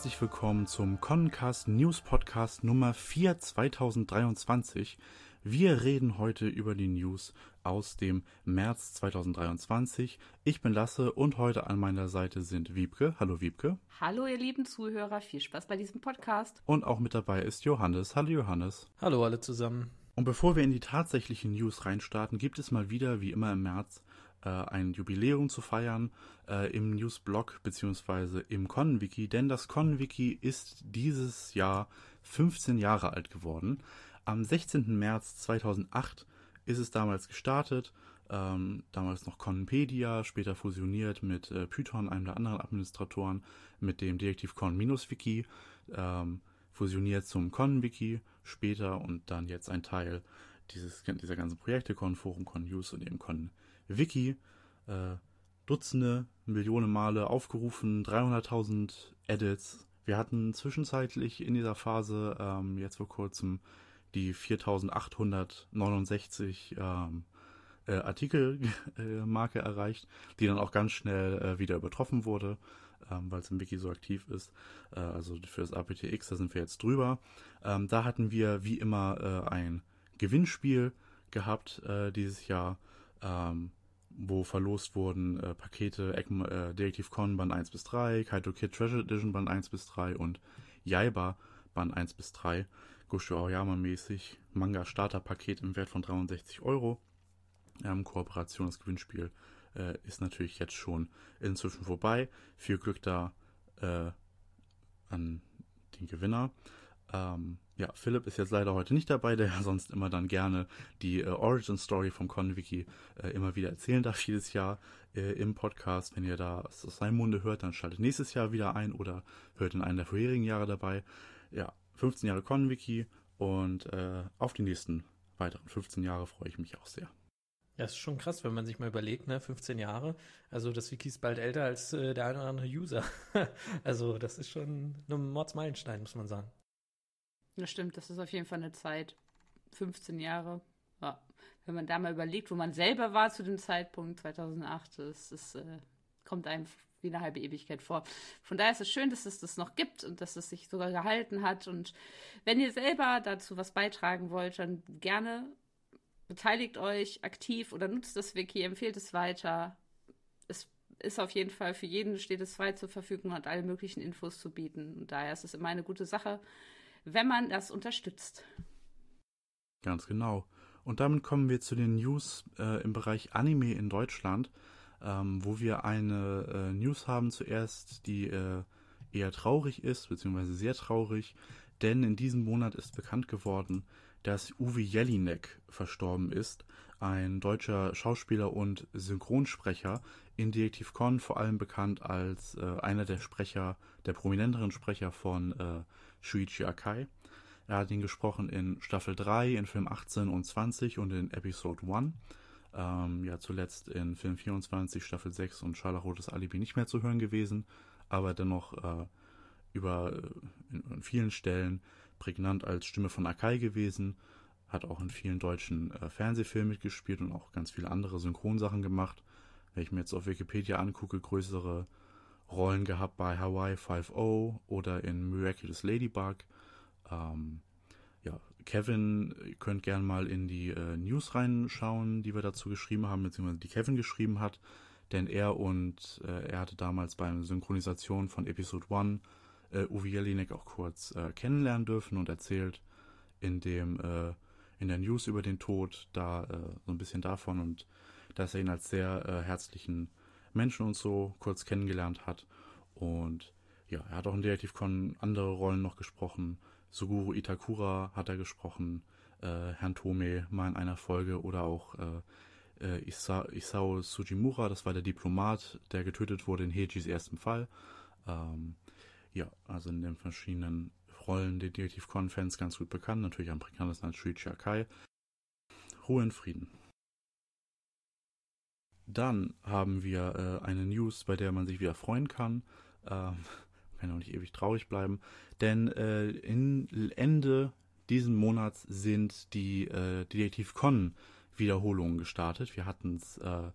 Herzlich willkommen zum Concast News Podcast Nummer 4 2023. Wir reden heute über die News aus dem März 2023. Ich bin Lasse und heute an meiner Seite sind Wiebke. Hallo Wiebke. Hallo ihr lieben Zuhörer, viel Spaß bei diesem Podcast. Und auch mit dabei ist Johannes. Hallo Johannes. Hallo alle zusammen. Und bevor wir in die tatsächlichen News reinstarten, gibt es mal wieder, wie immer im März, ein Jubiläum zu feiern äh, im Newsblog bzw. im ConWiki, denn das ConWiki ist dieses Jahr 15 Jahre alt geworden. Am 16. März 2008 ist es damals gestartet, ähm, damals noch Conpedia, später fusioniert mit äh, Python, einem der anderen Administratoren, mit dem Direktiv Con-Wiki, ähm, fusioniert zum ConWiki später und dann jetzt ein Teil dieses, dieser ganzen Projekte, Con-Forum, Con-News und eben Con-Wiki. Äh, Dutzende, Millionen Male aufgerufen, 300.000 Edits. Wir hatten zwischenzeitlich in dieser Phase ähm, jetzt vor kurzem die 4869 ähm, äh, Artikelmarke äh, erreicht, die dann auch ganz schnell äh, wieder übertroffen wurde, ähm, weil es im Wiki so aktiv ist. Äh, also für das APTX, da sind wir jetzt drüber. Ähm, da hatten wir wie immer äh, ein Gewinnspiel gehabt äh, dieses Jahr, ähm, wo verlost wurden äh, Pakete äh, Directive Con Band 1 bis 3, Kaito Kid Treasure Edition Band 1 bis 3 und Yaiba Band 1 bis 3. Gosho Aoyama mäßig Manga Starter Paket im Wert von 63 Euro. Ähm, Kooperation, das Gewinnspiel äh, ist natürlich jetzt schon inzwischen vorbei. Viel Glück da äh, an den Gewinner. Ähm, ja, Philipp ist jetzt leider heute nicht dabei, der ja sonst immer dann gerne die äh, Origin Story vom ConWiki äh, immer wieder erzählen darf, jedes Jahr äh, im Podcast. Wenn ihr da aus seinem Munde hört, dann schaltet nächstes Jahr wieder ein oder hört in einem der vorherigen Jahre dabei. Ja, 15 Jahre ConWiki und äh, auf die nächsten weiteren 15 Jahre freue ich mich auch sehr. Ja, ist schon krass, wenn man sich mal überlegt, ne, 15 Jahre. Also das Wiki ist bald älter als äh, der eine oder andere User. also das ist schon ein Mordsmeilenstein, muss man sagen. Das stimmt, das ist auf jeden Fall eine Zeit. 15 Jahre. Ja. Wenn man da mal überlegt, wo man selber war zu dem Zeitpunkt 2008, das, das äh, kommt einem wie eine halbe Ewigkeit vor. Von daher ist es schön, dass es das noch gibt und dass es sich sogar gehalten hat. Und wenn ihr selber dazu was beitragen wollt, dann gerne beteiligt euch aktiv oder nutzt das Wiki, empfehlt es weiter. Es ist auf jeden Fall für jeden steht es frei zur Verfügung und alle möglichen Infos zu bieten. Und daher ist es immer eine gute Sache, wenn man das unterstützt. Ganz genau. Und damit kommen wir zu den News äh, im Bereich Anime in Deutschland, ähm, wo wir eine äh, News haben zuerst, die äh, eher traurig ist, beziehungsweise sehr traurig, denn in diesem Monat ist bekannt geworden, dass Uwe Jelinek verstorben ist, ein deutscher Schauspieler und Synchronsprecher in Detektiv Con, vor allem bekannt als äh, einer der Sprecher, der prominenteren Sprecher von äh, Shuichi Akai. Er hat ihn gesprochen in Staffel 3, in Film 18 und 20 und in Episode 1. Ähm, ja, zuletzt in Film 24, Staffel 6 und Scharlachrotes Alibi nicht mehr zu hören gewesen, aber dennoch äh, über äh, in, in, vielen Stellen prägnant als Stimme von Akai gewesen, hat auch in vielen deutschen äh, Fernsehfilmen mitgespielt und auch ganz viele andere Synchronsachen gemacht. Wenn ich mir jetzt auf Wikipedia angucke, größere Rollen gehabt bei Hawaii 5.0 oder in Miraculous Ladybug. Ähm, ja, Kevin, ihr könnt gerne mal in die äh, News reinschauen, die wir dazu geschrieben haben, beziehungsweise die Kevin geschrieben hat. Denn er und äh, er hatte damals beim Synchronisation von Episode 1 äh, Uwe Jelinek auch kurz äh, kennenlernen dürfen und erzählt in dem äh, in der News über den Tod da äh, so ein bisschen davon und dass er ihn als sehr äh, herzlichen Menschen und so kurz kennengelernt hat. Und ja, er hat auch in Detective Con andere Rollen noch gesprochen. Suguru Itakura hat er gesprochen, äh, Herrn Tome mal in einer Folge oder auch äh, äh, Isa Isao Sujimura, das war der Diplomat, der getötet wurde in Heijis ersten Fall. Ähm, ja, also in den verschiedenen Rollen der Detective Con-Fans ganz gut bekannt, natürlich am bekanntesten als Shuichi Akai. Ruhe in Frieden. Dann haben wir äh, eine News, bei der man sich wieder freuen kann. Ähm, kann auch nicht ewig traurig bleiben. Denn äh, in Ende diesen Monats sind die äh, Detektiv Con Wiederholungen gestartet. Wir hatten es äh,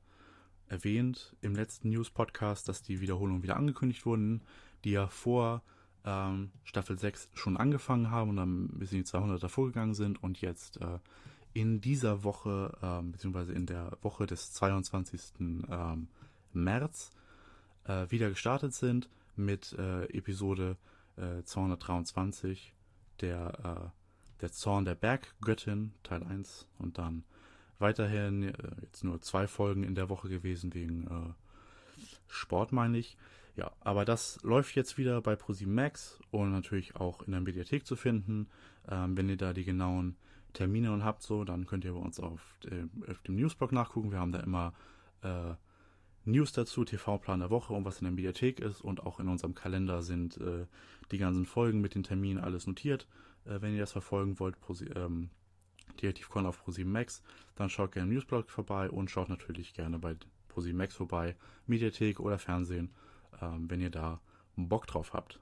erwähnt im letzten News-Podcast, dass die Wiederholungen wieder angekündigt wurden, die ja vor ähm, Staffel 6 schon angefangen haben und dann bis in die 200 davor gegangen sind und jetzt äh, in dieser Woche, ähm, beziehungsweise in der Woche des 22. Ähm, März äh, wieder gestartet sind mit äh, Episode äh, 223, der, äh, der Zorn der Berggöttin, Teil 1 und dann weiterhin äh, jetzt nur zwei Folgen in der Woche gewesen wegen äh, Sport, meine ich. Ja, aber das läuft jetzt wieder bei ProSieben Max und natürlich auch in der Mediathek zu finden. Ähm, wenn ihr da die genauen Termine und habt, so, dann könnt ihr bei uns auf, dem, auf dem Newsblog nachgucken. Wir haben da immer äh, News dazu, TV-Plan der Woche und was in der Mediathek ist und auch in unserem Kalender sind äh, die ganzen Folgen mit den Terminen alles notiert. Äh, wenn ihr das verfolgen wollt, Pro, ähm, DirektivCon auf Pro7 Max, dann schaut gerne im Newsblog vorbei und schaut natürlich gerne bei Pro7 Max vorbei, Mediathek oder Fernsehen ähm, wenn ihr da Bock drauf habt.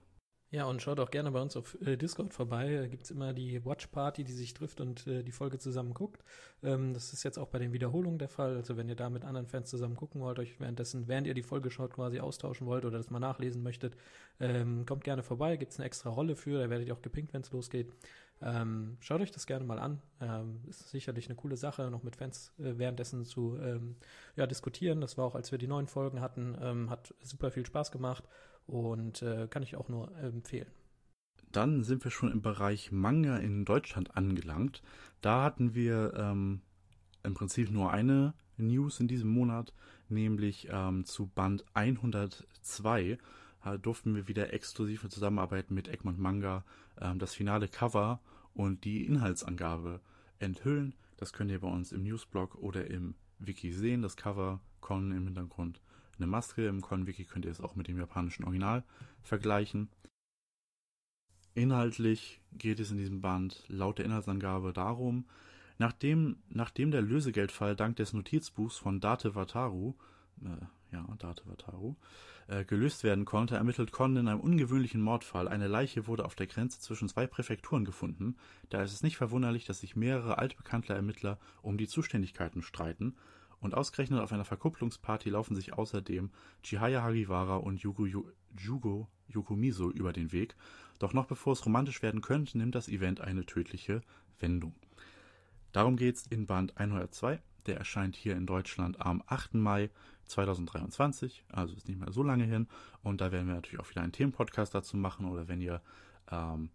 Ja, und schaut auch gerne bei uns auf äh, Discord vorbei. Da gibt es immer die Watch Party, die sich trifft und äh, die Folge zusammen guckt. Ähm, das ist jetzt auch bei den Wiederholungen der Fall. Also wenn ihr da mit anderen Fans zusammen gucken wollt, euch währenddessen, während ihr die Folge schaut, quasi austauschen wollt oder das mal nachlesen möchtet, ähm, kommt gerne vorbei. Gibt es eine extra Rolle für, da werdet ihr auch gepinkt, wenn es losgeht. Ähm, schaut euch das gerne mal an. Ähm, ist sicherlich eine coole Sache, noch mit Fans äh, währenddessen zu ähm, ja, diskutieren. Das war auch, als wir die neuen Folgen hatten, ähm, hat super viel Spaß gemacht und äh, kann ich auch nur empfehlen. Dann sind wir schon im Bereich Manga in Deutschland angelangt. Da hatten wir ähm, im Prinzip nur eine News in diesem Monat, nämlich ähm, zu Band 102 äh, durften wir wieder exklusive Zusammenarbeiten mit Egmont Manga ähm, das finale Cover und die Inhaltsangabe enthüllen. Das könnt ihr bei uns im Newsblog oder im Wiki sehen. Das Cover, Con im Hintergrund eine Maske. Im Con-Wiki könnt ihr es auch mit dem japanischen Original vergleichen. Inhaltlich geht es in diesem Band laut der Inhaltsangabe darum, nachdem, nachdem der Lösegeldfall dank des Notizbuchs von Date Wataru, äh, ja, Date Wataru, äh, gelöst werden konnte, ermittelt Con in einem ungewöhnlichen Mordfall. Eine Leiche wurde auf der Grenze zwischen zwei Präfekturen gefunden. Da ist es nicht verwunderlich, dass sich mehrere altbekannte Ermittler um die Zuständigkeiten streiten. Und ausgerechnet auf einer Verkupplungsparty laufen sich außerdem Chihaya Hagiwara und Yugo, Jugo Yokomiso über den Weg. Doch noch bevor es romantisch werden könnte, nimmt das Event eine tödliche Wendung. Darum geht's in Band 102. Der erscheint hier in Deutschland am 8. Mai 2023, also ist nicht mehr so lange hin. Und da werden wir natürlich auch wieder einen Themenpodcast dazu machen. Oder wenn ihr ähm,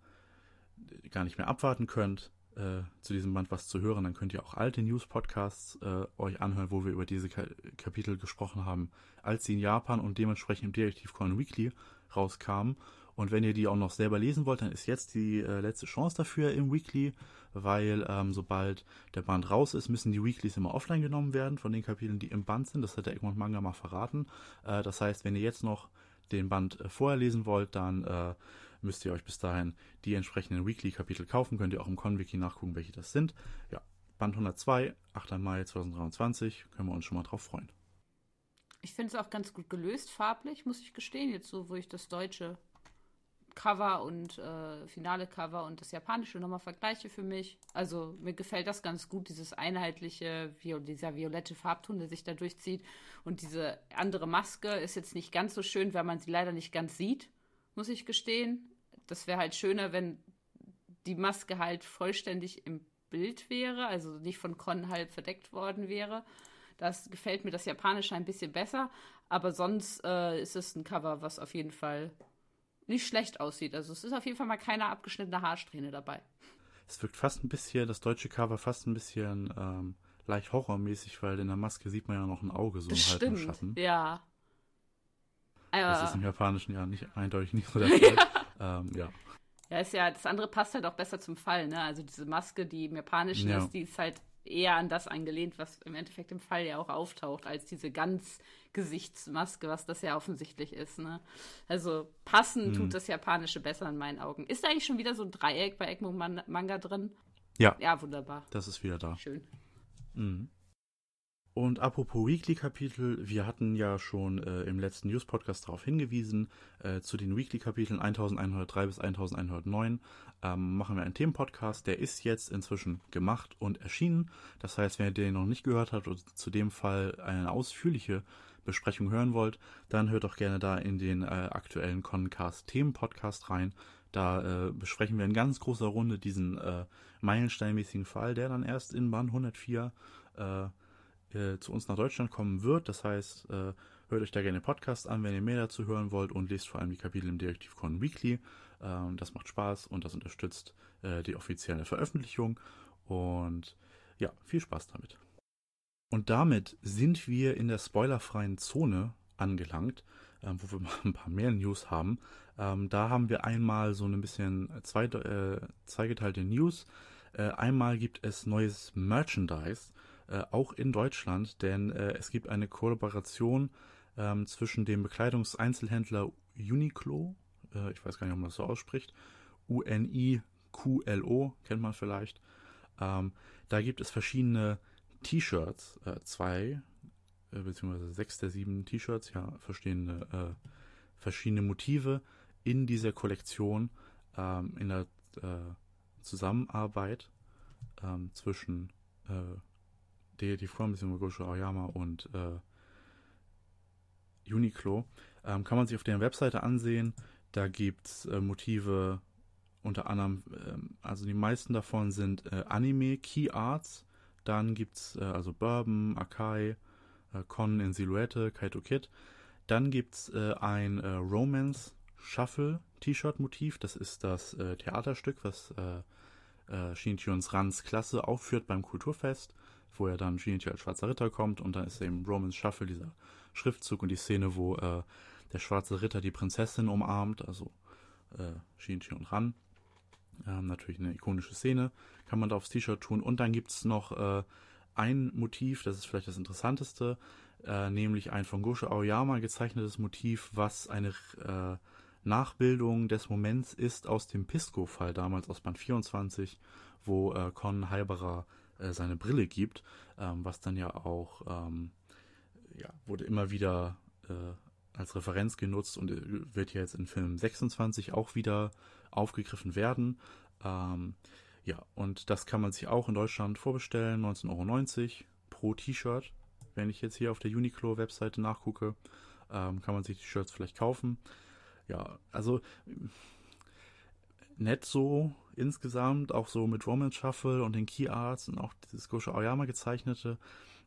gar nicht mehr abwarten könnt, äh, zu diesem Band was zu hören, dann könnt ihr auch alte News-Podcasts äh, euch anhören, wo wir über diese Ka Kapitel gesprochen haben, als sie in Japan und dementsprechend im Detektivcoin Weekly rauskamen. Und wenn ihr die auch noch selber lesen wollt, dann ist jetzt die äh, letzte Chance dafür im Weekly weil ähm, sobald der Band raus ist, müssen die Weeklies immer offline genommen werden von den Kapiteln, die im Band sind. Das hat der Egmont Manga mal verraten. Äh, das heißt, wenn ihr jetzt noch den Band äh, vorher lesen wollt, dann müsst ihr euch bis dahin die entsprechenden Weekly-Kapitel kaufen. Könnt ihr auch im Conwiki nachgucken, welche das sind. Ja, Band 102, 8. Mai 2023, können wir uns schon mal drauf freuen. Ich finde es auch ganz gut gelöst, farblich, muss ich gestehen, jetzt so, wo ich das Deutsche Cover und äh, finale Cover und das japanische nochmal vergleiche für mich. Also mir gefällt das ganz gut, dieses einheitliche, dieser violette Farbton, der sich da durchzieht. Und diese andere Maske ist jetzt nicht ganz so schön, weil man sie leider nicht ganz sieht, muss ich gestehen. Das wäre halt schöner, wenn die Maske halt vollständig im Bild wäre, also nicht von Con halb verdeckt worden wäre. Das gefällt mir das Japanische ein bisschen besser, aber sonst äh, ist es ein Cover, was auf jeden Fall nicht schlecht aussieht. Also es ist auf jeden Fall mal keine abgeschnittene Haarsträhne dabei. Es wirkt fast ein bisschen, das deutsche Cover fast ein bisschen ähm, leicht horrormäßig, weil in der Maske sieht man ja noch ein Auge so im Schatten. Ja. Das ist im Japanischen ja nicht eindeutig nicht so der Fall. ja. Ähm, ja. Ja, ist ja, das andere passt halt auch besser zum Fall, ne? Also diese Maske, die im Japanischen ja. ist, die ist halt eher an das angelehnt, was im Endeffekt im Fall ja auch auftaucht, als diese ganz Gesichtsmaske, was das ja offensichtlich ist. Ne? Also passend hm. tut das Japanische besser in meinen Augen. Ist da eigentlich schon wieder so ein Dreieck bei Egmont Manga drin? Ja. Ja, wunderbar. Das ist wieder da. Schön. Mhm. Und apropos Weekly-Kapitel, wir hatten ja schon äh, im letzten News-Podcast darauf hingewiesen, äh, zu den Weekly-Kapiteln 1103 bis 1109 ähm, machen wir einen Themenpodcast. Der ist jetzt inzwischen gemacht und erschienen. Das heißt, wenn ihr den noch nicht gehört habt oder zu dem Fall eine ausführliche Besprechung hören wollt, dann hört doch gerne da in den äh, aktuellen Concast-Themen-Podcast rein. Da äh, besprechen wir in ganz großer Runde diesen äh, meilensteinmäßigen Fall, der dann erst in Band 104 äh, zu uns nach Deutschland kommen wird. Das heißt, äh, hört euch da gerne den Podcast an, wenn ihr mehr dazu hören wollt und lest vor allem die Kapitel im Direktivcon Weekly. Ähm, das macht Spaß und das unterstützt äh, die offizielle Veröffentlichung. Und ja, viel Spaß damit. Und damit sind wir in der spoilerfreien Zone angelangt, äh, wo wir mal ein paar mehr News haben. Ähm, da haben wir einmal so ein bisschen zwei, äh, zweigeteilte News. Äh, einmal gibt es neues Merchandise äh, auch in Deutschland, denn äh, es gibt eine Kollaboration ähm, zwischen dem Bekleidungseinzelhändler Uniqlo, äh, ich weiß gar nicht, ob man das so ausspricht, U-N-I-Q-L-O, kennt man vielleicht. Ähm, da gibt es verschiedene T-Shirts, äh, zwei, äh, beziehungsweise sechs der sieben T-Shirts, ja, verschiedene, verschiedene Motive in dieser Kollektion ähm, in der Zusammenarbeit ähm, zwischen die, die Firma bzw. Gosho Aoyama und äh, Uniqlo, ähm, kann man sich auf der Webseite ansehen. Da gibt es äh, Motive unter anderem, ähm, also die meisten davon sind äh, Anime, Key Arts. Dann gibt es äh, also Bourbon, Akai, äh, Con in Silhouette, Kaito Kid. Dann gibt es äh, ein äh, Romance Shuffle T-Shirt-Motiv. Das ist das Theaterstück, was äh, äh, Shinchions Rans Klasse aufführt beim Kulturfest wo er dann Shinichi als schwarzer Ritter kommt und dann ist eben Romans Shuffle, dieser Schriftzug und die Szene, wo äh, der schwarze Ritter die Prinzessin umarmt, also äh, Shinichi und Ran. Ähm, natürlich eine ikonische Szene, kann man da aufs T-Shirt tun. Und dann gibt es noch äh, ein Motiv, das ist vielleicht das interessanteste, äh, nämlich ein von Gosho Aoyama gezeichnetes Motiv, was eine äh, Nachbildung des Moments ist aus dem Pisco-Fall damals aus Band 24, wo äh, Con Halberer äh, seine Brille gibt, ähm, was dann ja auch ähm, ja, wurde immer wieder äh, als Referenz genutzt und äh, wird ja jetzt in Film 26 auch wieder aufgegriffen werden. Ähm, ja, und das kann man sich auch in Deutschland vorbestellen, 19,90 Euro pro T-Shirt. Wenn ich jetzt hier auf der Uniqlo-Webseite nachgucke, ähm, kann man sich die Shirts vielleicht kaufen. Ja, also nett so insgesamt, auch so mit Roman Shuffle und den Key Arts und auch dieses Gosho Aoyama gezeichnete.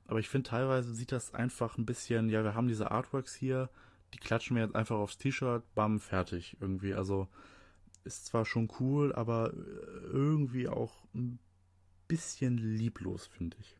Aber ich finde, teilweise sieht das einfach ein bisschen, ja, wir haben diese Artworks hier, die klatschen wir jetzt einfach aufs T-Shirt, bam, fertig irgendwie. Also ist zwar schon cool, aber irgendwie auch ein bisschen lieblos, finde ich.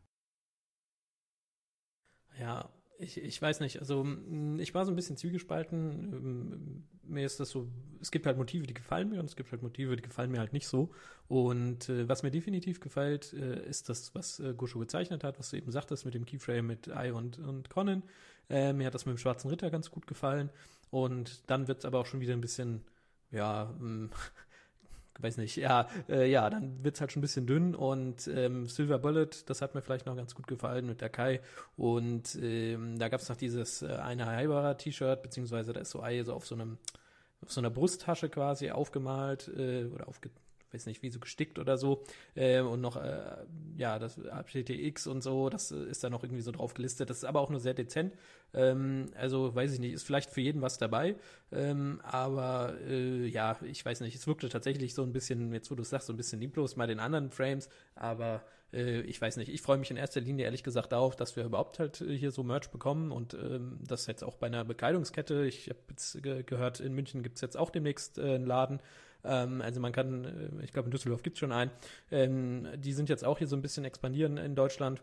Ja, ich, ich weiß nicht, also mm, ich war so ein bisschen zwiegespalten. Ähm, mir ist das so, es gibt halt Motive, die gefallen mir und es gibt halt Motive, die gefallen mir halt nicht so. Und äh, was mir definitiv gefällt, äh, ist das, was äh, Gosho gezeichnet hat, was du eben sagtest mit dem Keyframe mit Ai und, und Conan. Äh, mir hat das mit dem Schwarzen Ritter ganz gut gefallen. Und dann wird es aber auch schon wieder ein bisschen, ja, mm, weiß nicht, ja, äh, ja, dann wird es halt schon ein bisschen dünn und ähm, Silver Bullet, das hat mir vielleicht noch ganz gut gefallen mit der Kai und ähm, da gab es noch dieses äh, eine Heiberer T-Shirt, beziehungsweise da ist so Ei so auf so einem auf so einer Brusttasche quasi aufgemalt äh, oder aufge weiß nicht, wie so gestickt oder so. Äh, und noch, äh, ja, das HTTX und so, das ist da noch irgendwie so drauf gelistet. Das ist aber auch nur sehr dezent. Ähm, also, weiß ich nicht, ist vielleicht für jeden was dabei. Ähm, aber äh, ja, ich weiß nicht, es wirkte tatsächlich so ein bisschen, jetzt wo du es sagst, so ein bisschen lieblos bei den anderen Frames. Aber äh, ich weiß nicht, ich freue mich in erster Linie ehrlich gesagt darauf, dass wir überhaupt halt äh, hier so Merch bekommen und ähm, das jetzt auch bei einer Bekleidungskette. Ich habe jetzt ge gehört, in München gibt es jetzt auch demnächst äh, einen Laden, ähm, also man kann, äh, ich glaube in Düsseldorf gibt es schon einen, ähm, die sind jetzt auch hier so ein bisschen expandieren in Deutschland.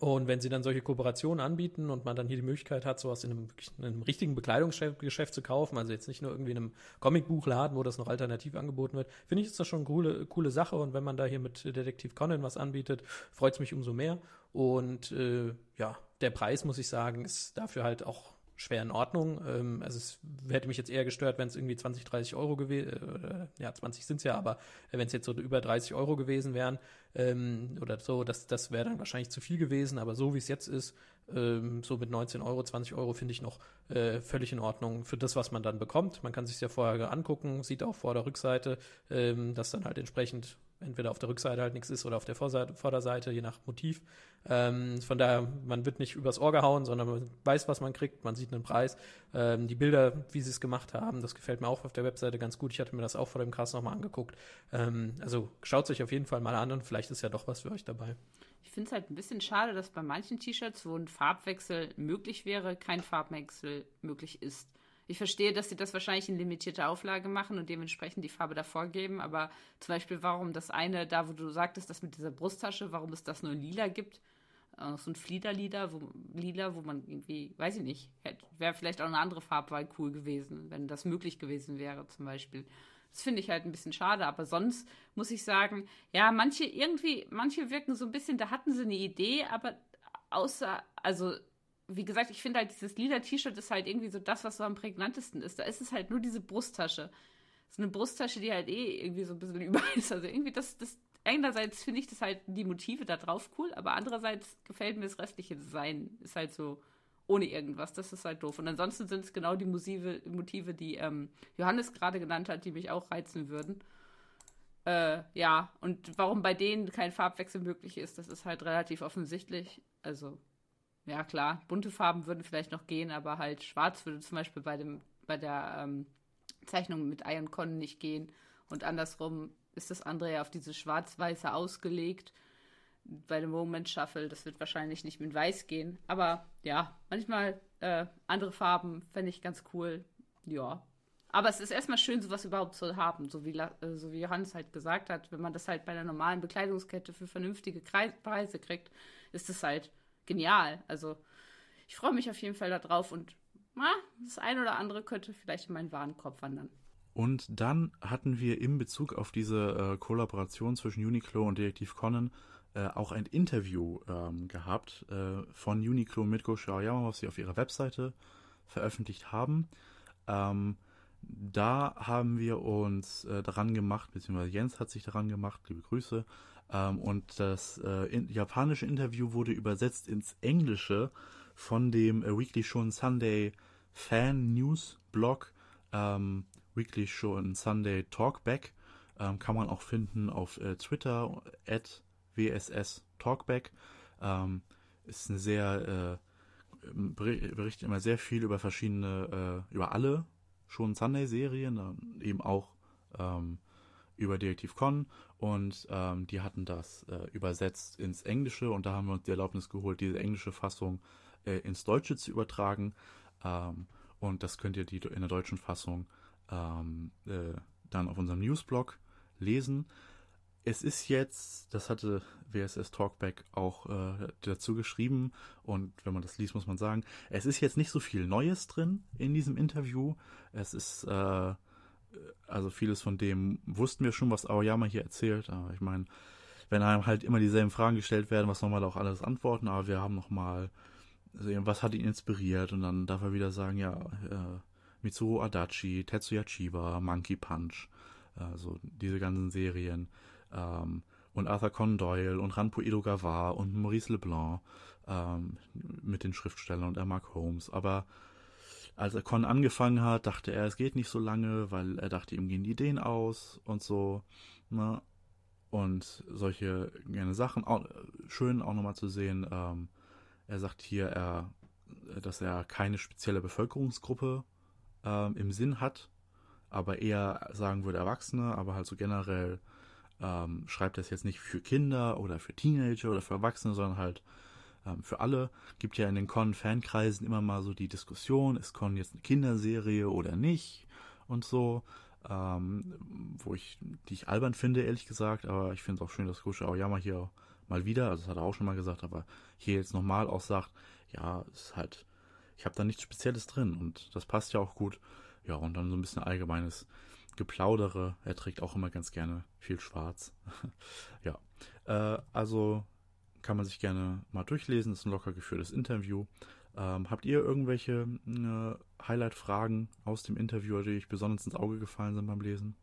Und wenn sie dann solche Kooperationen anbieten und man dann hier die Möglichkeit hat, sowas in einem, in einem richtigen Bekleidungsgeschäft zu kaufen, also jetzt nicht nur irgendwie in einem Comicbuchladen, wo das noch alternativ angeboten wird, finde ich, ist das schon eine coole, coole Sache. Und wenn man da hier mit Detektiv Conan was anbietet, freut es mich umso mehr. Und äh, ja, der Preis, muss ich sagen, ist dafür halt auch schwer in Ordnung. Ähm, also es hätte mich jetzt eher gestört, wenn es irgendwie 20, 30 Euro gewesen, äh, ja 20 sind es ja, aber wenn es jetzt so über 30 Euro gewesen wären ähm, oder so, das, das wäre dann wahrscheinlich zu viel gewesen, aber so wie es jetzt ist, ähm, so mit 19 Euro, 20 Euro finde ich noch äh, völlig in Ordnung für das, was man dann bekommt. Man kann sich ja vorher angucken, sieht auch vor der Rückseite, ähm, dass dann halt entsprechend entweder auf der Rückseite halt nichts ist oder auf der Vorseite, Vorderseite, je nach Motiv. Ähm, von daher, man wird nicht übers Ohr gehauen, sondern man weiß, was man kriegt, man sieht einen Preis. Ähm, die Bilder, wie sie es gemacht haben, das gefällt mir auch auf der Webseite ganz gut. Ich hatte mir das auch vor dem Cast nochmal angeguckt. Ähm, also schaut es euch auf jeden Fall mal an und vielleicht ist ja doch was für euch dabei. Ich finde es halt ein bisschen schade, dass bei manchen T-Shirts, wo ein Farbwechsel möglich wäre, kein Farbwechsel möglich ist. Ich verstehe, dass sie das wahrscheinlich in limitierter Auflage machen und dementsprechend die Farbe davor geben, aber zum Beispiel, warum das eine, da wo du sagtest, das mit dieser Brusttasche, warum es das nur lila gibt, äh, so ein Fliederlieder, wo, lila, wo man irgendwie, weiß ich nicht, wäre vielleicht auch eine andere Farbwahl cool gewesen, wenn das möglich gewesen wäre, zum Beispiel. Das finde ich halt ein bisschen schade, aber sonst muss ich sagen, ja, manche irgendwie, manche wirken so ein bisschen, da hatten sie eine Idee, aber außer, also wie gesagt, ich finde halt dieses lila T-Shirt ist halt irgendwie so das, was so am prägnantesten ist. Da ist es halt nur diese Brusttasche. So eine Brusttasche, die halt eh irgendwie so ein bisschen über ist. Also irgendwie das, das, einerseits finde ich das halt die Motive da drauf cool, aber andererseits gefällt mir das restliche Design. Ist halt so ohne irgendwas. Das ist halt doof. Und ansonsten sind es genau die Motive, Motive die ähm, Johannes gerade genannt hat, die mich auch reizen würden. Äh, ja, und warum bei denen kein Farbwechsel möglich ist, das ist halt relativ offensichtlich. Also ja klar, bunte Farben würden vielleicht noch gehen, aber halt schwarz würde zum Beispiel bei dem, bei der ähm, Zeichnung mit Iron Con nicht gehen. Und andersrum ist das andere ja auf diese schwarz-weiße ausgelegt. Bei dem Moment Shuffle, das wird wahrscheinlich nicht mit weiß gehen. Aber ja, manchmal äh, andere Farben fände ich ganz cool. Ja. Aber es ist erstmal schön, sowas überhaupt zu haben, so wie, äh, so wie Johannes halt gesagt hat. Wenn man das halt bei der normalen Bekleidungskette für vernünftige Kreis Preise kriegt, ist es halt genial. Also ich freue mich auf jeden Fall darauf und na, das ein oder andere könnte vielleicht in meinen Warenkorb wandern. Und dann hatten wir in Bezug auf diese äh, Kollaboration zwischen Uniqlo und Detektiv Conan äh, auch ein Interview ähm, gehabt äh, von Uniqlo mit Go Aoyama, was sie auf ihrer Webseite veröffentlicht haben. Ähm, da haben wir uns äh, daran gemacht, beziehungsweise Jens hat sich daran gemacht, liebe Grüße, ähm, und das äh, in, japanische Interview wurde übersetzt ins Englische von dem äh, Weekly Show Sunday Fan News Blog ähm, Weekly Show Sunday Talkback. Ähm, kann man auch finden auf äh, Twitter at WSS Talkback. Ähm, ist eine sehr äh, berichtet immer sehr viel über verschiedene, äh, über alle schon Sunday-Serien, eben auch ähm, über Detektiv Con und ähm, die hatten das äh, übersetzt ins Englische und da haben wir uns die Erlaubnis geholt, diese englische Fassung äh, ins Deutsche zu übertragen ähm, und das könnt ihr die in der deutschen Fassung ähm, äh, dann auf unserem Newsblog lesen. Es ist jetzt, das hatte WSS Talkback auch äh, dazu geschrieben und wenn man das liest, muss man sagen, es ist jetzt nicht so viel Neues drin in diesem Interview. Es ist äh, also vieles von dem wussten wir schon, was Aoyama hier erzählt, aber ich meine, wenn einem halt immer dieselben Fragen gestellt werden, was nochmal auch alles antworten, aber wir haben nochmal, also was hat ihn inspiriert? Und dann darf er wieder sagen, ja, äh, Mitsuru Adachi, Tetsuya Chiba, Monkey Punch, also diese ganzen Serien, ähm, und Arthur Conan Doyle und Ranpo Edogawa und Maurice Leblanc ähm, mit den Schriftstellern und er mag Holmes, aber als er Con angefangen hat, dachte er, es geht nicht so lange, weil er dachte, ihm gehen die Ideen aus und so. Ne? Und solche gerne Sachen. Auch, schön auch nochmal zu sehen. Ähm, er sagt hier, er, dass er keine spezielle Bevölkerungsgruppe ähm, im Sinn hat, aber eher sagen würde Erwachsene, aber halt so generell ähm, schreibt er es jetzt nicht für Kinder oder für Teenager oder für Erwachsene, sondern halt ähm, für alle. Gibt ja in den Con-Fankreisen immer mal so die Diskussion, ist Con jetzt eine Kinderserie oder nicht und so. Ähm, wo ich, die ich albern finde, ehrlich gesagt, aber ich finde es auch schön, dass Gosho Aoyama hier mal wieder, also das hat er auch schon mal gesagt, aber hier jetzt nochmal auch sagt, ja, ist halt, ich habe da nichts Spezielles drin und das passt ja auch gut. Ja, und dann so ein bisschen allgemeines Geplaudere. Er trägt auch immer ganz gerne viel Schwarz. ja, äh, also kann man sich gerne mal durchlesen. Das ist ein locker geführtes Interview. Ähm, habt ihr irgendwelche äh, Highlight-Fragen aus dem Interview, die euch besonders ins Auge gefallen sind beim Lesen?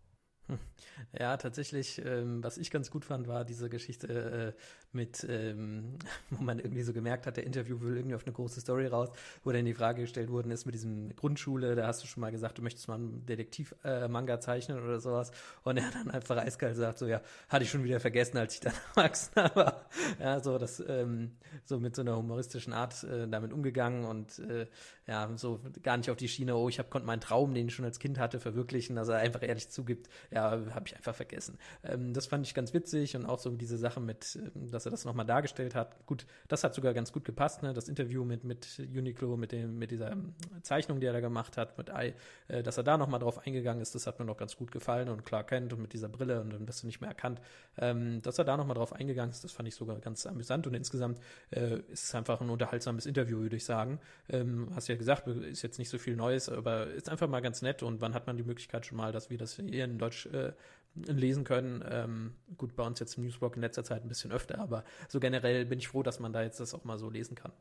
Ja, tatsächlich, ähm, was ich ganz gut fand, war diese Geschichte äh, mit, ähm, wo man irgendwie so gemerkt hat, der Interview will irgendwie auf eine große Story raus, wo dann die Frage gestellt worden ist mit diesem Grundschule, da hast du schon mal gesagt, du möchtest mal einen Detektiv-Manga äh, zeichnen oder sowas. Und er dann einfach eiskalt sagt, so ja, hatte ich schon wieder vergessen, als ich dann erwachsen war. Ja, so das, ähm, so mit so einer humoristischen Art äh, damit umgegangen und äh, ja, so gar nicht auf die Schiene, oh, ich hab, konnte meinen Traum, den ich schon als Kind hatte, verwirklichen, dass er einfach ehrlich zugibt, ja, habe ich einfach vergessen. Ähm, das fand ich ganz witzig und auch so diese Sache mit, ähm, dass er das nochmal dargestellt hat. Gut, das hat sogar ganz gut gepasst, ne? Das Interview mit, mit Uniqlo, mit dem, mit dieser ähm, Zeichnung, die er da gemacht hat, mit Ei, äh, dass er da nochmal drauf eingegangen ist, das hat mir noch ganz gut gefallen und klar kennt und mit dieser Brille und dann bist du nicht mehr erkannt. Ähm, dass er da nochmal drauf eingegangen ist, das fand ich sogar ganz amüsant und insgesamt äh, ist es einfach ein unterhaltsames Interview, würde ich sagen. Ähm, hast ja gesagt, ist jetzt nicht so viel Neues, aber ist einfach mal ganz nett und wann hat man die Möglichkeit schon mal, dass wir das hier in Deutsch äh, lesen können. Ähm, gut, bei uns jetzt im Newsblog in letzter Zeit ein bisschen öfter, aber so generell bin ich froh, dass man da jetzt das auch mal so lesen kann.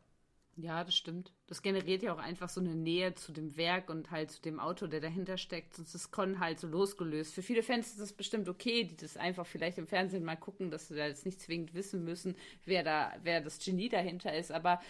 Ja, das stimmt. Das generiert ja auch einfach so eine Nähe zu dem Werk und halt zu dem Autor, der dahinter steckt. Sonst ist Con halt so losgelöst. Für viele Fans ist das bestimmt okay, die das einfach vielleicht im Fernsehen mal gucken, dass sie da jetzt nicht zwingend wissen müssen, wer da, wer das Genie dahinter ist. Aber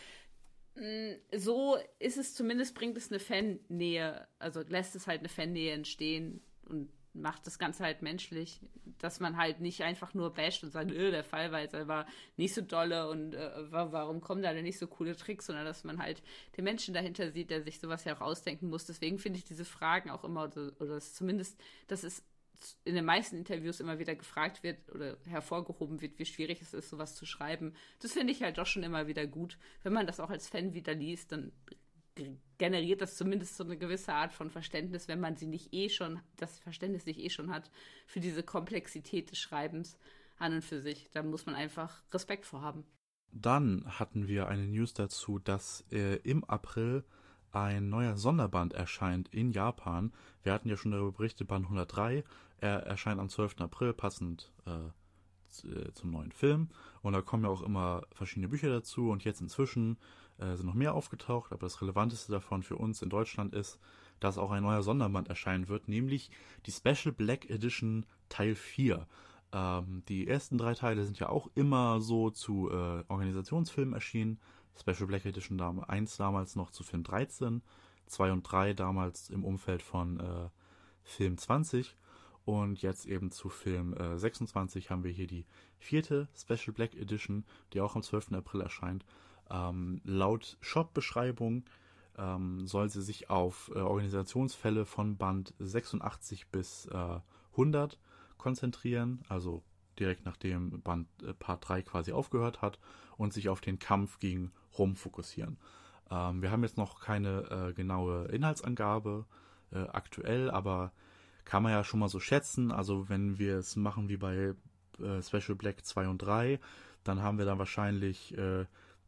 mh, mm, so ist es zumindest, bringt es eine Fannähe, also lässt es halt eine Fannähe entstehen und macht das Ganze halt menschlich, dass man halt nicht einfach nur basht und sagt, öh, der Fall war jetzt aber nicht so dolle und äh, warum kommen da denn nicht so coole Tricks, sondern dass man halt den Menschen dahinter sieht, der sich sowas ja auch ausdenken muss. Deswegen finde ich diese Fragen auch immer, oder, oder zumindest, dass es in den meisten Interviews immer wieder gefragt wird oder hervorgehoben wird, wie schwierig es ist, sowas zu schreiben. Das finde ich halt doch schon immer wieder gut. Wenn man das auch als Fan wieder liest, dann generiert das zumindest so eine gewisse Art von Verständnis, wenn man sie nicht eh schon, das Verständnis nicht eh schon hat, für diese Komplexität des Schreibens an und für sich. Da muss man einfach Respekt vor haben. Dann hatten wir eine News dazu, dass äh, im April ein neuer Sonderband erscheint in Japan. Wir hatten ja schon darüber berichtet, Band 103. Er erscheint am 12. April, passend äh, äh, zum neuen Film. Und da kommen ja auch immer verschiedene Bücher dazu. Und jetzt inzwischen äh, sind noch mehr aufgetaucht, aber das Relevanteste davon für uns in Deutschland ist, dass auch ein neuer Sonderband erscheinen wird, nämlich die Special Black Edition Teil 4. Ähm, die ersten drei Teile sind ja auch immer so zu äh, Organisationsfilmen erschienen. Special Black Edition dam 1 damals noch zu Film 13, 2 und 3 damals im Umfeld von äh, Film 20 und jetzt eben zu Film äh, 26 haben wir hier die vierte Special Black Edition, die auch am 12. April erscheint. Ähm, laut Shop-Beschreibung ähm, soll sie sich auf äh, Organisationsfälle von Band 86 bis äh, 100 konzentrieren, also direkt nachdem Band äh, Part 3 quasi aufgehört hat und sich auf den Kampf gegen Rom fokussieren. Ähm, wir haben jetzt noch keine äh, genaue Inhaltsangabe äh, aktuell, aber kann man ja schon mal so schätzen. Also wenn wir es machen wie bei äh, Special Black 2 und 3, dann haben wir dann wahrscheinlich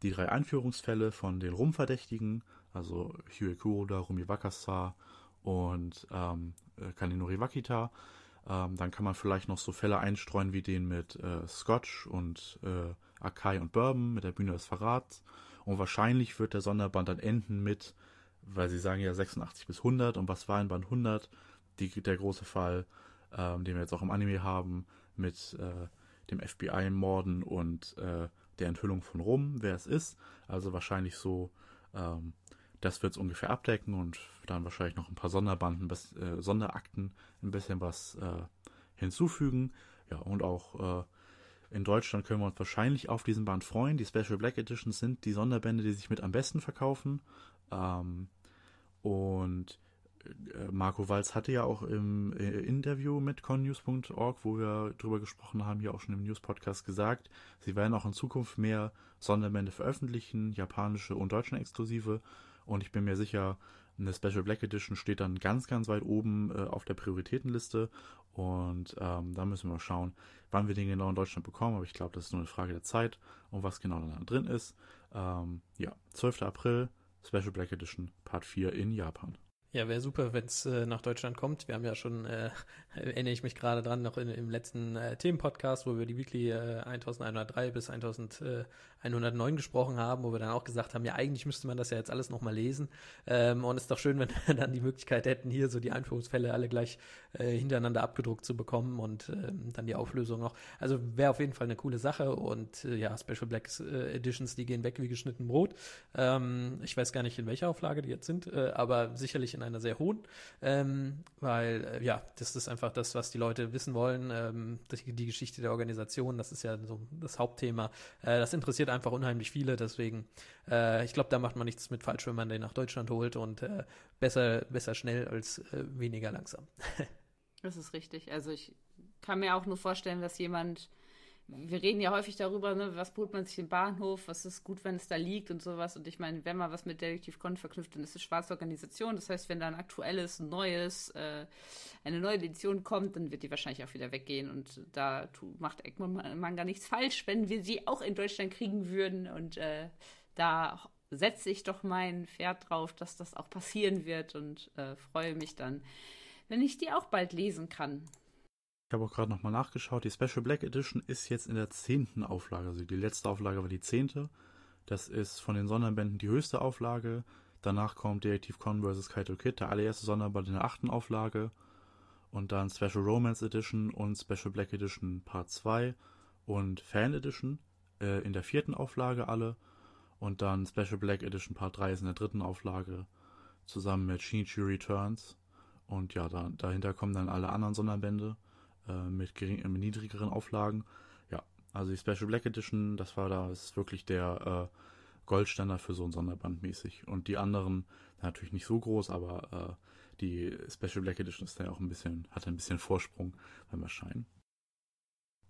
die drei Einführungsfälle von den Rumverdächtigen, also Huey Kuroda, Rumi Wakasa und ähm, äh, Kaninori Wakita. Ähm, dann kann man vielleicht noch so Fälle einstreuen wie den mit äh, Scotch und äh, Akai und Bourbon mit der Bühne des Verrats. Und wahrscheinlich wird der Sonderband dann enden mit, weil sie sagen ja 86 bis 100 und was war in Band 100? Die, der große Fall, ähm, den wir jetzt auch im Anime haben, mit äh, dem FBI-Morden und äh, der Enthüllung von Rum, wer es ist. Also wahrscheinlich so, ähm, das wird es ungefähr abdecken und dann wahrscheinlich noch ein paar Sonderbanden, äh, Sonderakten, ein bisschen was äh, hinzufügen. Ja, und auch äh, in Deutschland können wir uns wahrscheinlich auf diesen Band freuen. Die Special Black Editions sind die Sonderbände, die sich mit am besten verkaufen. Ähm, und Marco Walz hatte ja auch im äh, Interview mit connews.org, wo wir drüber gesprochen haben, hier auch schon im News-Podcast gesagt, sie werden auch in Zukunft mehr Sonderbände veröffentlichen, japanische und deutsche exklusive. Und ich bin mir sicher, eine Special Black Edition steht dann ganz, ganz weit oben äh, auf der Prioritätenliste. Und ähm, da müssen wir schauen, wann wir den genau in Deutschland bekommen. Aber ich glaube, das ist nur eine Frage der Zeit und was genau dann drin ist. Ähm, ja, 12. April, Special Black Edition, Part 4 in Japan. Ja, wäre super, wenn es äh, nach Deutschland kommt. Wir haben ja schon, äh, erinnere ich mich gerade dran, noch in, im letzten äh, Themenpodcast, wo wir die Weekly äh, 1103 bis 1109 gesprochen haben, wo wir dann auch gesagt haben, ja, eigentlich müsste man das ja jetzt alles nochmal lesen. Ähm, und es ist doch schön, wenn wir dann die Möglichkeit hätten, hier so die Einführungsfälle alle gleich äh, hintereinander abgedruckt zu bekommen und ähm, dann die Auflösung noch. Also wäre auf jeden Fall eine coole Sache und äh, ja, Special Black äh, Editions, die gehen weg wie geschnitten Brot. Ähm, ich weiß gar nicht, in welcher Auflage die jetzt sind, äh, aber sicherlich in einer sehr hohen, ähm, weil äh, ja, das ist einfach das, was die Leute wissen wollen. Ähm, die, die, Geschichte der Organisation, das ist ja so das Hauptthema. Äh, das interessiert einfach unheimlich viele, deswegen, äh, ich glaube, da macht man nichts mit falsch, wenn man den nach Deutschland holt und äh, besser, besser schnell als äh, weniger langsam. das ist richtig. Also ich kann mir auch nur vorstellen, dass jemand wir reden ja häufig darüber, ne, was holt man sich im Bahnhof, was ist gut, wenn es da liegt und sowas. Und ich meine, wenn man was mit Detektiv Con verknüpft, dann ist es schwarze Organisation. Das heißt, wenn da ein aktuelles, neues, äh, eine neue Edition kommt, dann wird die wahrscheinlich auch wieder weggehen. Und da macht Egmont Manga nichts falsch, wenn wir sie auch in Deutschland kriegen würden. Und äh, da setze ich doch mein Pferd drauf, dass das auch passieren wird und äh, freue mich dann, wenn ich die auch bald lesen kann. Ich habe auch gerade nochmal nachgeschaut. Die Special Black Edition ist jetzt in der zehnten Auflage. Also die letzte Auflage war die zehnte. Das ist von den Sonderbänden die höchste Auflage. Danach kommt Detektiv Con vs. Kaito Kid, der allererste Sonderband in der achten Auflage. Und dann Special Romance Edition und Special Black Edition Part 2 und Fan Edition äh, in der vierten Auflage alle. Und dann Special Black Edition Part 3 ist in der dritten Auflage zusammen mit Shinichi Returns. Und ja, da, dahinter kommen dann alle anderen Sonderbände. Äh, mit, gering, mit niedrigeren Auflagen. Ja, also die Special Black Edition, das war da, ist wirklich der äh, Goldstandard für so ein Sonderband mäßig. Und die anderen natürlich nicht so groß, aber äh, die Special Black Edition ist ja auch ein bisschen, hat ein bisschen Vorsprung beim Erscheinen.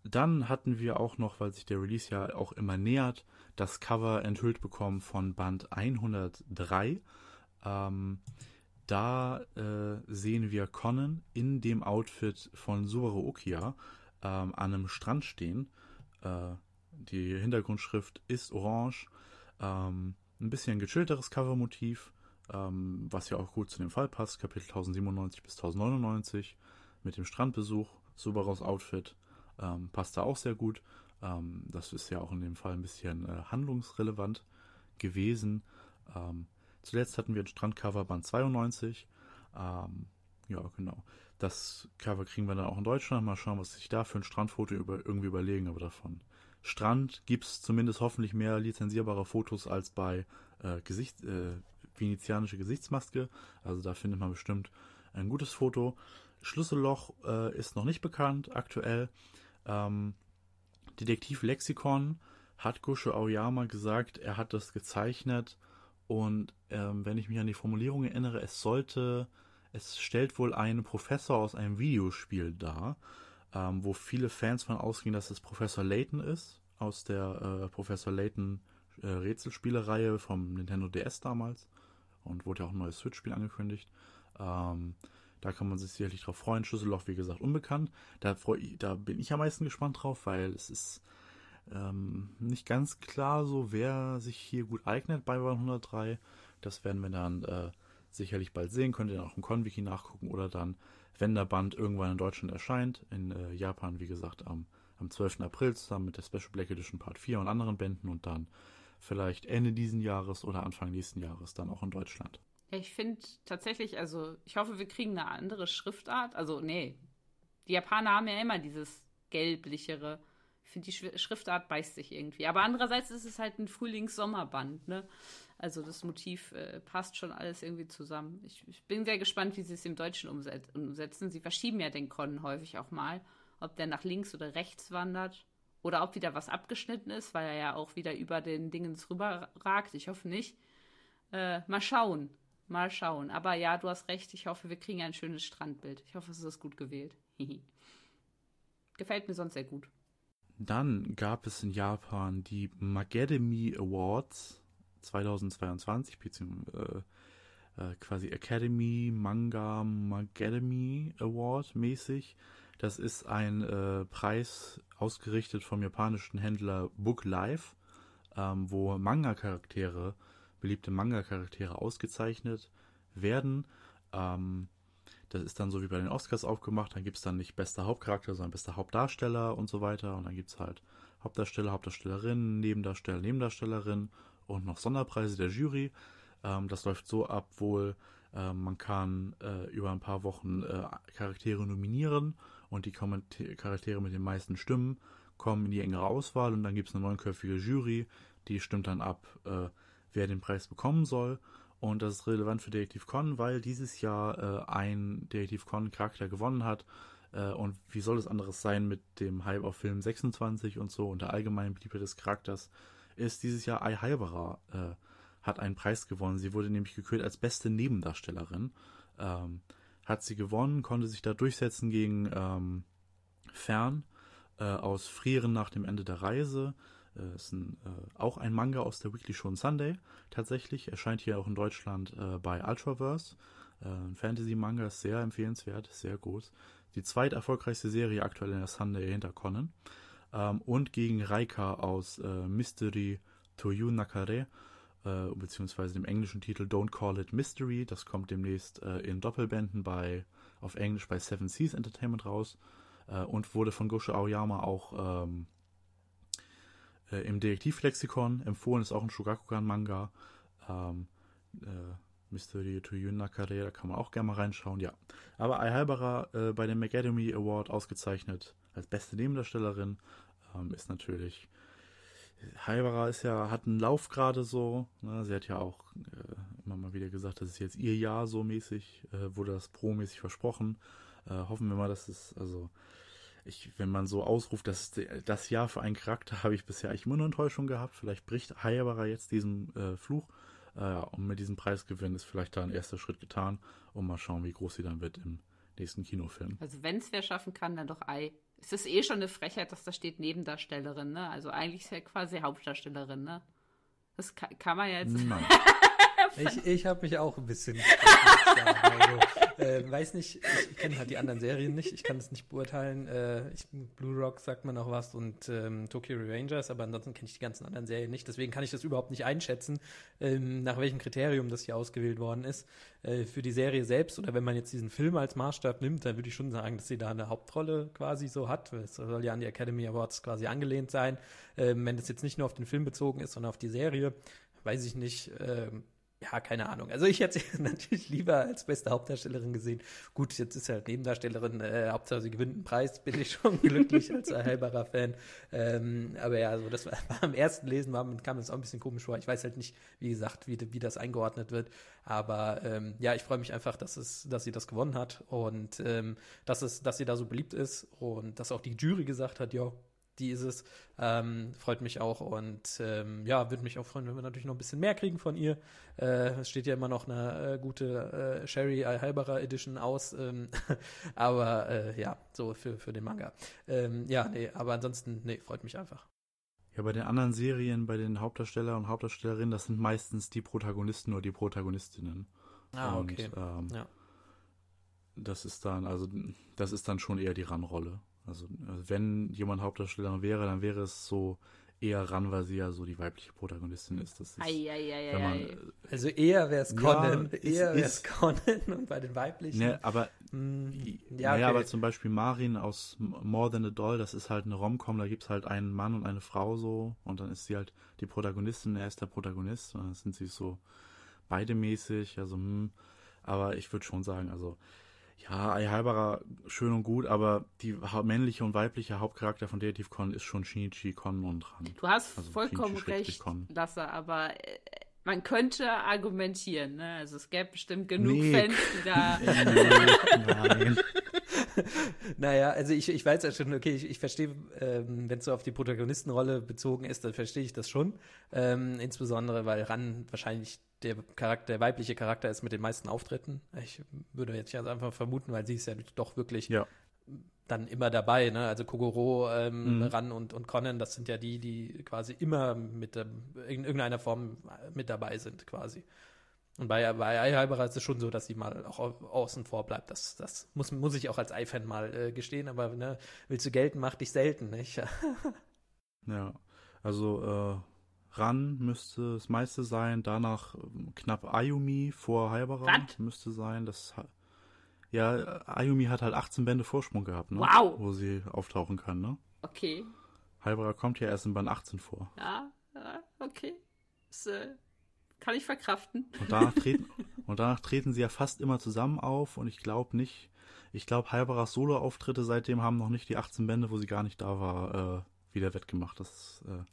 Dann hatten wir auch noch, weil sich der Release ja auch immer nähert, das Cover enthüllt bekommen von Band 103. Ähm, da äh, sehen wir Conan in dem Outfit von Subaru Okia ähm, an einem Strand stehen. Äh, die Hintergrundschrift ist orange. Ähm, ein bisschen gechillteres Covermotiv, ähm, was ja auch gut zu dem Fall passt. Kapitel 1097 bis 1099 mit dem Strandbesuch. Subarus Outfit ähm, passt da auch sehr gut. Ähm, das ist ja auch in dem Fall ein bisschen äh, handlungsrelevant gewesen. Zuletzt hatten wir ein Strandcover Band 92. Ähm, ja, genau. Das Cover kriegen wir dann auch in Deutschland. Mal schauen, was sich da für ein Strandfoto über, irgendwie überlegen. Aber davon Strand gibt es zumindest hoffentlich mehr lizenzierbare Fotos als bei äh, Gesicht, äh, venezianische Gesichtsmaske. Also da findet man bestimmt ein gutes Foto. Schlüsselloch äh, ist noch nicht bekannt aktuell. Ähm, Detektiv Lexikon hat Gusho Aoyama gesagt, er hat das gezeichnet und ähm, wenn ich mich an die Formulierung erinnere, es sollte, es stellt wohl einen Professor aus einem Videospiel dar, ähm, wo viele Fans von ausgehen, dass es Professor Layton ist, aus der äh, Professor Layton äh, Rätselspielereihe vom Nintendo DS damals. Und wurde ja auch ein neues Switch-Spiel angekündigt. Ähm, da kann man sich sicherlich drauf freuen. Schlüsselloch, wie gesagt, unbekannt. Da, freu, da bin ich am meisten gespannt drauf, weil es ist ähm, nicht ganz klar so, wer sich hier gut eignet bei 103. Das werden wir dann äh, sicherlich bald sehen. Könnt ihr dann auch im Conwiki nachgucken oder dann, wenn der Band irgendwann in Deutschland erscheint, in äh, Japan, wie gesagt, am, am 12. April zusammen mit der Special Black Edition Part 4 und anderen Bänden und dann vielleicht Ende diesen Jahres oder Anfang nächsten Jahres dann auch in Deutschland. Ich finde tatsächlich, also ich hoffe, wir kriegen eine andere Schriftart. Also, nee, die Japaner haben ja immer dieses gelblichere finde, die Schriftart beißt sich irgendwie. Aber andererseits ist es halt ein Frühlings-Sommerband, ne? Also das Motiv äh, passt schon alles irgendwie zusammen. Ich, ich, bin sehr gespannt, wie sie es im Deutschen umset umsetzen. Sie verschieben ja den Con häufig auch mal, ob der nach links oder rechts wandert oder ob wieder was abgeschnitten ist, weil er ja auch wieder über den Dingens rüber ragt. Ich hoffe nicht. Äh, mal schauen. Mal schauen. Aber ja, du hast recht. Ich hoffe, wir kriegen ein schönes Strandbild. Ich hoffe, es ist gut gewählt. Gefällt mir sonst sehr gut. Dann gab es in Japan die Magademy Awards 2022, beziehungsweise äh, äh, quasi Academy Manga Magademy Award mäßig. Das ist ein äh, Preis ausgerichtet vom japanischen Händler Book Life, ähm, wo Manga-Charaktere, beliebte Manga-Charaktere ausgezeichnet werden. Ähm, das ist dann so wie bei den Oscars aufgemacht. Dann gibt es dann nicht bester Hauptcharakter, sondern bester Hauptdarsteller und so weiter. Und dann gibt es halt Hauptdarsteller, Hauptdarstellerin, Nebendarsteller, Nebendarstellerin und noch Sonderpreise der Jury. Ähm, das läuft so ab, wohl äh, man kann äh, über ein paar Wochen äh, Charaktere nominieren und die Charaktere mit den meisten Stimmen kommen in die engere Auswahl und dann gibt es eine neunköpfige Jury, die stimmt dann ab, äh, wer den Preis bekommen soll. Und das ist relevant für Detective Con, weil dieses Jahr äh, ein Detective Con Charakter gewonnen hat. Äh, und wie soll es anderes sein mit dem Hype auf Film 26 und so und der allgemeinen Beliebtheit des Charakters ist dieses Jahr Ai Halberer äh, hat einen Preis gewonnen. Sie wurde nämlich gekürt als beste Nebendarstellerin. Ähm, hat sie gewonnen, konnte sich da durchsetzen gegen ähm, Fern äh, aus Frieren nach dem Ende der Reise. Äh, ist ein, äh, auch ein Manga aus der Weekly Show Sunday. Tatsächlich erscheint hier auch in Deutschland äh, bei Ultraverse. Äh, ein Fantasy-Manga ist sehr empfehlenswert, sehr groß. Die zweiterfolgreichste Serie aktuell in der Sunday hinter Conan. Ähm, und gegen Raika aus äh, Mystery Toyu Nakare äh, beziehungsweise dem englischen Titel Don't Call It Mystery. Das kommt demnächst in Doppelbänden bei auf Englisch bei Seven Seas Entertainment raus und wurde von Gosho Aoyama auch ähm, äh, im Detektivlexikon empfohlen. Ist auch ein Shogakukan-Manga. Ähm, äh, Mystery to Yunakare, da kann man auch gerne mal reinschauen, ja. Aber Ai Halbara äh, bei dem McAdemy Award ausgezeichnet als beste Nebendarstellerin ähm, ist natürlich Halbara ist ja, hat einen Lauf gerade so. Ne? Sie hat ja auch äh, immer mal wieder gesagt, das ist jetzt ihr Jahr so mäßig, äh, wurde das pro-mäßig versprochen. Äh, hoffen wir mal, dass es, also, ich, wenn man so ausruft, dass das Jahr für einen Charakter habe ich bisher eigentlich immer nur Enttäuschung gehabt. Vielleicht bricht Halbara jetzt diesen äh, Fluch. Äh, und mit diesem Preisgewinn ist vielleicht da ein erster Schritt getan. Und mal schauen, wie groß sie dann wird im nächsten Kinofilm. Also wenn es wer schaffen kann, dann doch Ei es ist eh schon eine Frechheit, dass da steht Nebendarstellerin, ne? Also eigentlich ist ja quasi Hauptdarstellerin, ne? Das kann, kann man ja jetzt. Nein. ich ich habe mich auch ein bisschen. also, äh, weiß nicht, ich kenne halt die anderen Serien nicht, ich kann es nicht beurteilen. Äh, ich, Blue Rock sagt man noch was und ähm, Tokyo Revengers, aber ansonsten kenne ich die ganzen anderen Serien nicht. Deswegen kann ich das überhaupt nicht einschätzen, ähm, nach welchem Kriterium das hier ausgewählt worden ist. Äh, für die Serie selbst oder wenn man jetzt diesen Film als Maßstab nimmt, dann würde ich schon sagen, dass sie da eine Hauptrolle quasi so hat. Es soll ja an die Academy Awards quasi angelehnt sein. Ähm, wenn das jetzt nicht nur auf den Film bezogen ist, sondern auf die Serie, weiß ich nicht. Ähm, ja, keine Ahnung. Also ich hätte sie natürlich lieber als beste Hauptdarstellerin gesehen. Gut, jetzt ist sie halt Nebendarstellerin, äh, Hauptsache sie gewinnt einen Preis, bin ich schon glücklich als erheilbarer Fan. Ähm, aber ja, so das war, war am ersten Lesen war, kam es auch ein bisschen komisch vor. Ich weiß halt nicht, wie gesagt, wie, wie das eingeordnet wird. Aber ähm, ja, ich freue mich einfach, dass es, dass sie das gewonnen hat und ähm, dass es, dass sie da so beliebt ist und dass auch die Jury gesagt hat, ja, die ist es. Ähm, freut mich auch und ähm, ja, würde mich auch freuen, wenn wir natürlich noch ein bisschen mehr kriegen von ihr. Äh, es steht ja immer noch eine äh, gute äh, Sherry Halberer Edition aus, ähm, aber äh, ja, so für, für den Manga. Ähm, ja, nee, aber ansonsten, nee, freut mich einfach. Ja, bei den anderen Serien, bei den Hauptdarsteller und Hauptdarstellerinnen, das sind meistens die Protagonisten oder die Protagonistinnen. Ah, okay. Und, ähm, ja. Das ist dann, also das ist dann schon eher die Rannrolle. Also, also wenn jemand Hauptdarstellerin wäre, dann wäre es so eher ran, weil sie ja so die weibliche Protagonistin ist. Das ist ei, ei, ei, man, also eher wäre es Conan, ja, eher wäre es Conan und bei den weiblichen. Ne, aber mm, ja, okay. aber zum Beispiel Marin aus More Than a Doll, das ist halt eine Romcom, da gibt es halt einen Mann und eine Frau so und dann ist sie halt die Protagonistin, er ist der Protagonist und dann sind sie so beide mäßig, also hm, aber ich würde schon sagen, also ja, Ai Halberer schön und gut, aber die männliche und weibliche Hauptcharakter von Dative Con ist schon Shinichi Con und Ran. Du hast also vollkommen recht. Lasse, aber äh, man könnte argumentieren, ne? Also es gäbe bestimmt genug nee. Fans, die da. Nein. naja, also ich, ich weiß ja schon, okay, ich, ich verstehe, ähm, wenn es so auf die Protagonistenrolle bezogen ist, dann verstehe ich das schon. Ähm, insbesondere, weil Ran wahrscheinlich der Charakter, der weibliche Charakter ist mit den meisten Auftritten. Ich würde jetzt einfach vermuten, weil sie ist ja doch wirklich ja. dann immer dabei, ne? Also Kogoro, ähm, mhm. Ran und, und Conan, das sind ja die, die quasi immer mit in irgendeiner Form mit dabei sind, quasi. Und bei, bei Eihalberer ist es schon so, dass sie mal auch außen vor bleibt. Das, das muss, muss ich auch als Ei-Fan mal äh, gestehen, aber ne, willst du gelten, mach dich selten, nicht? ja, also äh, Ran müsste das meiste sein. Danach ähm, knapp Ayumi vor Haibara Was? müsste sein. Das ja, Ayumi hat halt 18 Bände Vorsprung gehabt, ne? Wow. Wo sie auftauchen kann, ne? Okay. Haibara kommt ja erst in Band 18 vor. Ja, ja okay. Das äh, kann ich verkraften. Und danach treten, und danach treten sie ja fast immer zusammen auf und ich glaube nicht, ich glaube Halbaras Solo-Auftritte seitdem haben noch nicht die 18 Bände, wo sie gar nicht da war, äh, wieder wettgemacht. Das äh,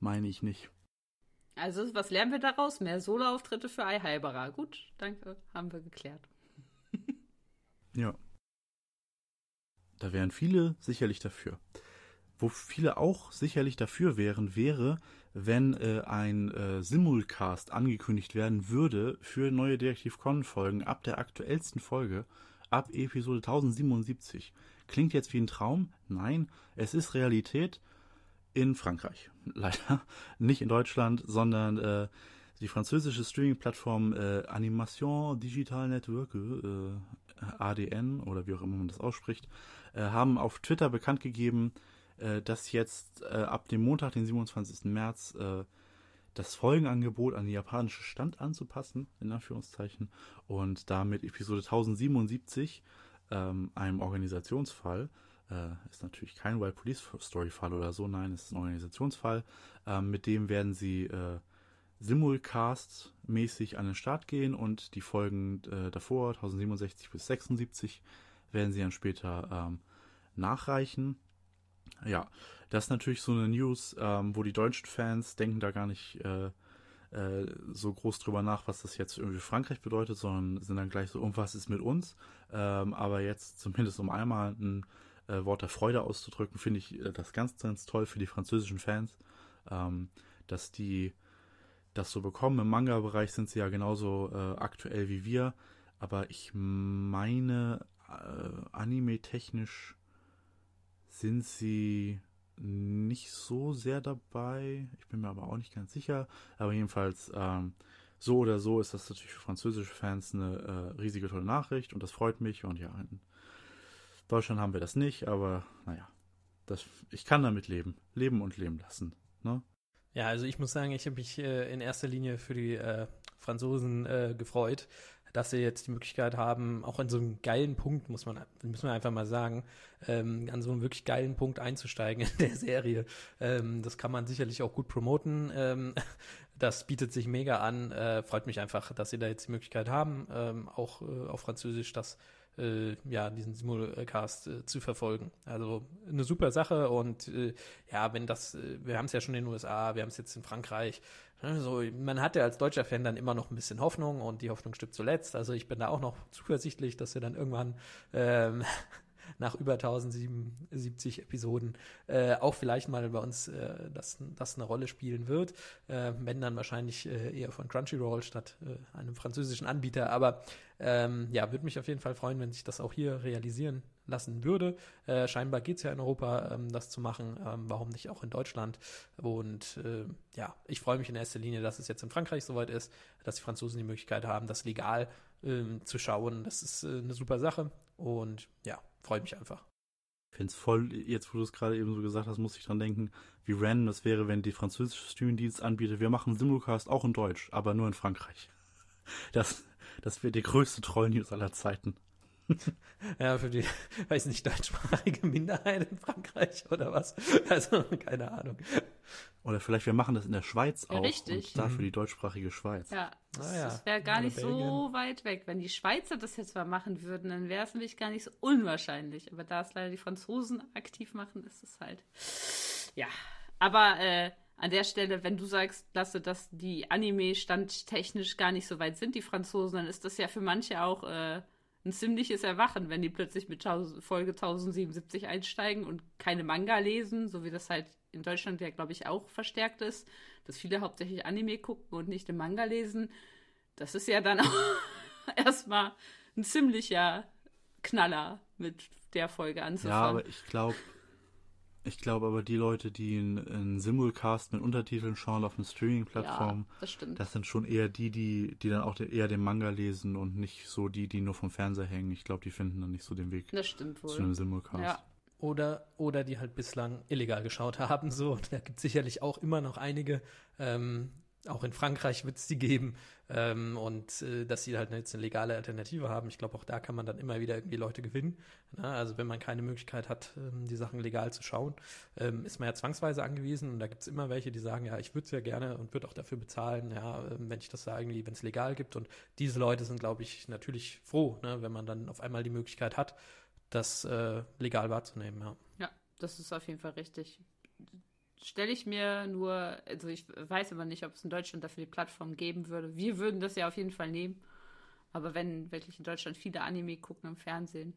meine ich nicht. Also, was lernen wir daraus? Mehr Solo-Auftritte für Ai Halberer. Gut, danke, haben wir geklärt. Ja. Da wären viele sicherlich dafür. Wo viele auch sicherlich dafür wären, wäre, wenn äh, ein äh, Simulcast angekündigt werden würde für neue Detektiv Conan-Folgen ab der aktuellsten Folge, ab Episode 1077. Klingt jetzt wie ein Traum? Nein, es ist Realität in Frankreich. Leider nicht in Deutschland, sondern äh, die französische Streaming-Plattform äh, Animation Digital Network, äh, ADN oder wie auch immer man das ausspricht, äh, haben auf Twitter bekannt gegeben, äh, dass jetzt äh, ab dem Montag, den 27. März, das Folgenangebot an den japanischen Stand anzupassen, in Anführungszeichen, und damit Episode 1077, ähm, einem Organisationsfall, äh, ist natürlich kein Wild Police Story Fall oder so, nein, es ist ein Organisationsfall, ähm, mit dem werden sie äh, Simulcast-mäßig an den Start gehen und die Folgen äh, davor, 1067 bis 76, werden sie dann später ähm, nachreichen. Ja, das ist natürlich so eine News, ähm, wo die deutschen Fans denken da gar nicht äh, äh, so groß drüber nach, was das jetzt irgendwie Frankreich bedeutet, sondern sind dann gleich so, irgendwas ist mit uns. Ähm, aber jetzt zumindest um einmal ein äh, Wort der Freude auszudrücken, finde ich äh, das ganz, ganz toll für die französischen Fans, ähm, dass die das so bekommen. Im Manga-Bereich sind sie ja genauso äh, aktuell wie wir, aber ich meine, äh, anime-technisch sind sie nicht so sehr dabei. Ich bin mir aber auch nicht ganz sicher. Aber jedenfalls, ähm, so oder so ist das natürlich für französische Fans eine äh, riesige tolle Nachricht und das freut mich. Und ja, Deutschland haben wir das nicht, aber naja, das, ich kann damit leben. Leben und leben lassen. Ne? Ja, also ich muss sagen, ich habe mich äh, in erster Linie für die äh, Franzosen äh, gefreut, dass sie jetzt die Möglichkeit haben, auch an so einem geilen Punkt, muss man, müssen wir einfach mal sagen, ähm, an so einem wirklich geilen Punkt einzusteigen in der Serie. Ähm, das kann man sicherlich auch gut promoten. Ähm, das bietet sich mega an. Äh, freut mich einfach, dass sie da jetzt die Möglichkeit haben, ähm, auch äh, auf Französisch das äh, ja, diesen Simulcast äh, zu verfolgen. Also eine super Sache und äh, ja, wenn das, äh, wir haben es ja schon in den USA, wir haben es jetzt in Frankreich. ne, So, man hat ja als deutscher Fan dann immer noch ein bisschen Hoffnung und die Hoffnung stirbt zuletzt. Also ich bin da auch noch zuversichtlich, dass wir dann irgendwann ähm, nach über 1077 Episoden äh, auch vielleicht mal bei uns äh, das, das eine Rolle spielen wird. Äh, wenn dann wahrscheinlich äh, eher von Crunchyroll statt äh, einem französischen Anbieter. Aber ähm, ja, würde mich auf jeden Fall freuen, wenn sich das auch hier realisieren lassen würde. Äh, scheinbar geht es ja in Europa, ähm, das zu machen. Ähm, warum nicht auch in Deutschland? Und äh, ja, ich freue mich in erster Linie, dass es jetzt in Frankreich soweit ist, dass die Franzosen die Möglichkeit haben, das legal ähm, zu schauen. Das ist äh, eine super Sache. Und ja, freut mich einfach. Ich finde es voll, jetzt wo du es gerade eben so gesagt hast, muss ich dran denken, wie random das wäre, wenn die französische Streamingdienst anbietet, wir machen Simulcast auch in Deutsch, aber nur in Frankreich. Das, das wäre die größte Troll-News aller Zeiten. Ja, für die, weiß nicht, deutschsprachige Minderheit in Frankreich oder was? Also, keine Ahnung. Oder vielleicht wir machen das in der Schweiz auch richtig. und dafür die deutschsprachige Schweiz. Ja, das, Ah ja. das wäre gar Oder nicht so Belgien. weit weg. Wenn die Schweizer das jetzt mal machen würden, dann wäre es nämlich gar nicht so unwahrscheinlich. Aber da es leider die Franzosen aktiv machen, ist es halt. Ja. Aber äh, an der Stelle, wenn du sagst, Lasse, dass die Anime standtechnisch gar nicht so weit sind, die Franzosen, dann ist das ja für manche auch äh, ein ziemliches Erwachen, wenn die plötzlich mit 1000 Folge 1077 einsteigen und keine Manga lesen, so wie das halt in Deutschland ja, glaube ich, auch verstärkt ist, dass viele hauptsächlich Anime gucken und nicht den Manga lesen. Das ist ja dann auch erstmal ein ziemlicher Knaller mit der Folge Ja, anzufangen. aber ich glaube, ich glaube aber die Leute, die einen Simulcast mit Untertiteln schauen auf einer Streaming-Plattform, ja, das das sind schon eher die, die, die dann auch eher den Manga lesen und nicht so die, die nur vom Fernseher hängen. Ich glaube, die finden dann nicht so den Weg das stimmt zu einem Simulcast. Ja, Oder, oder die halt bislang illegal geschaut haben. So, da gibt es sicherlich auch immer noch einige. Ähm, auch in Frankreich wird es die geben. Ähm, und äh, dass sie halt jetzt eine legale Alternative haben. Ich glaube, auch da kann man dann immer wieder irgendwie Leute gewinnen. Ne? Also wenn man keine Möglichkeit hat, ähm, die Sachen legal zu schauen, ähm, ist man ja zwangsweise angewiesen. Und da gibt es immer welche, die sagen, ja, ich würde es ja gerne und würde auch dafür bezahlen, ja, ähm, wenn ich das da irgendwie, wenn es legal gibt. Und diese Leute sind, glaube ich, natürlich froh, ne? wenn man dann auf einmal die Möglichkeit hat, das äh, legal wahrzunehmen. Ja. ja, das ist auf jeden Fall richtig stelle ich mir nur, also ich weiß aber nicht, ob es in Deutschland dafür die Plattform geben würde. Wir würden das ja auf jeden Fall nehmen. Aber wenn wirklich in Deutschland viele Anime gucken im Fernsehen.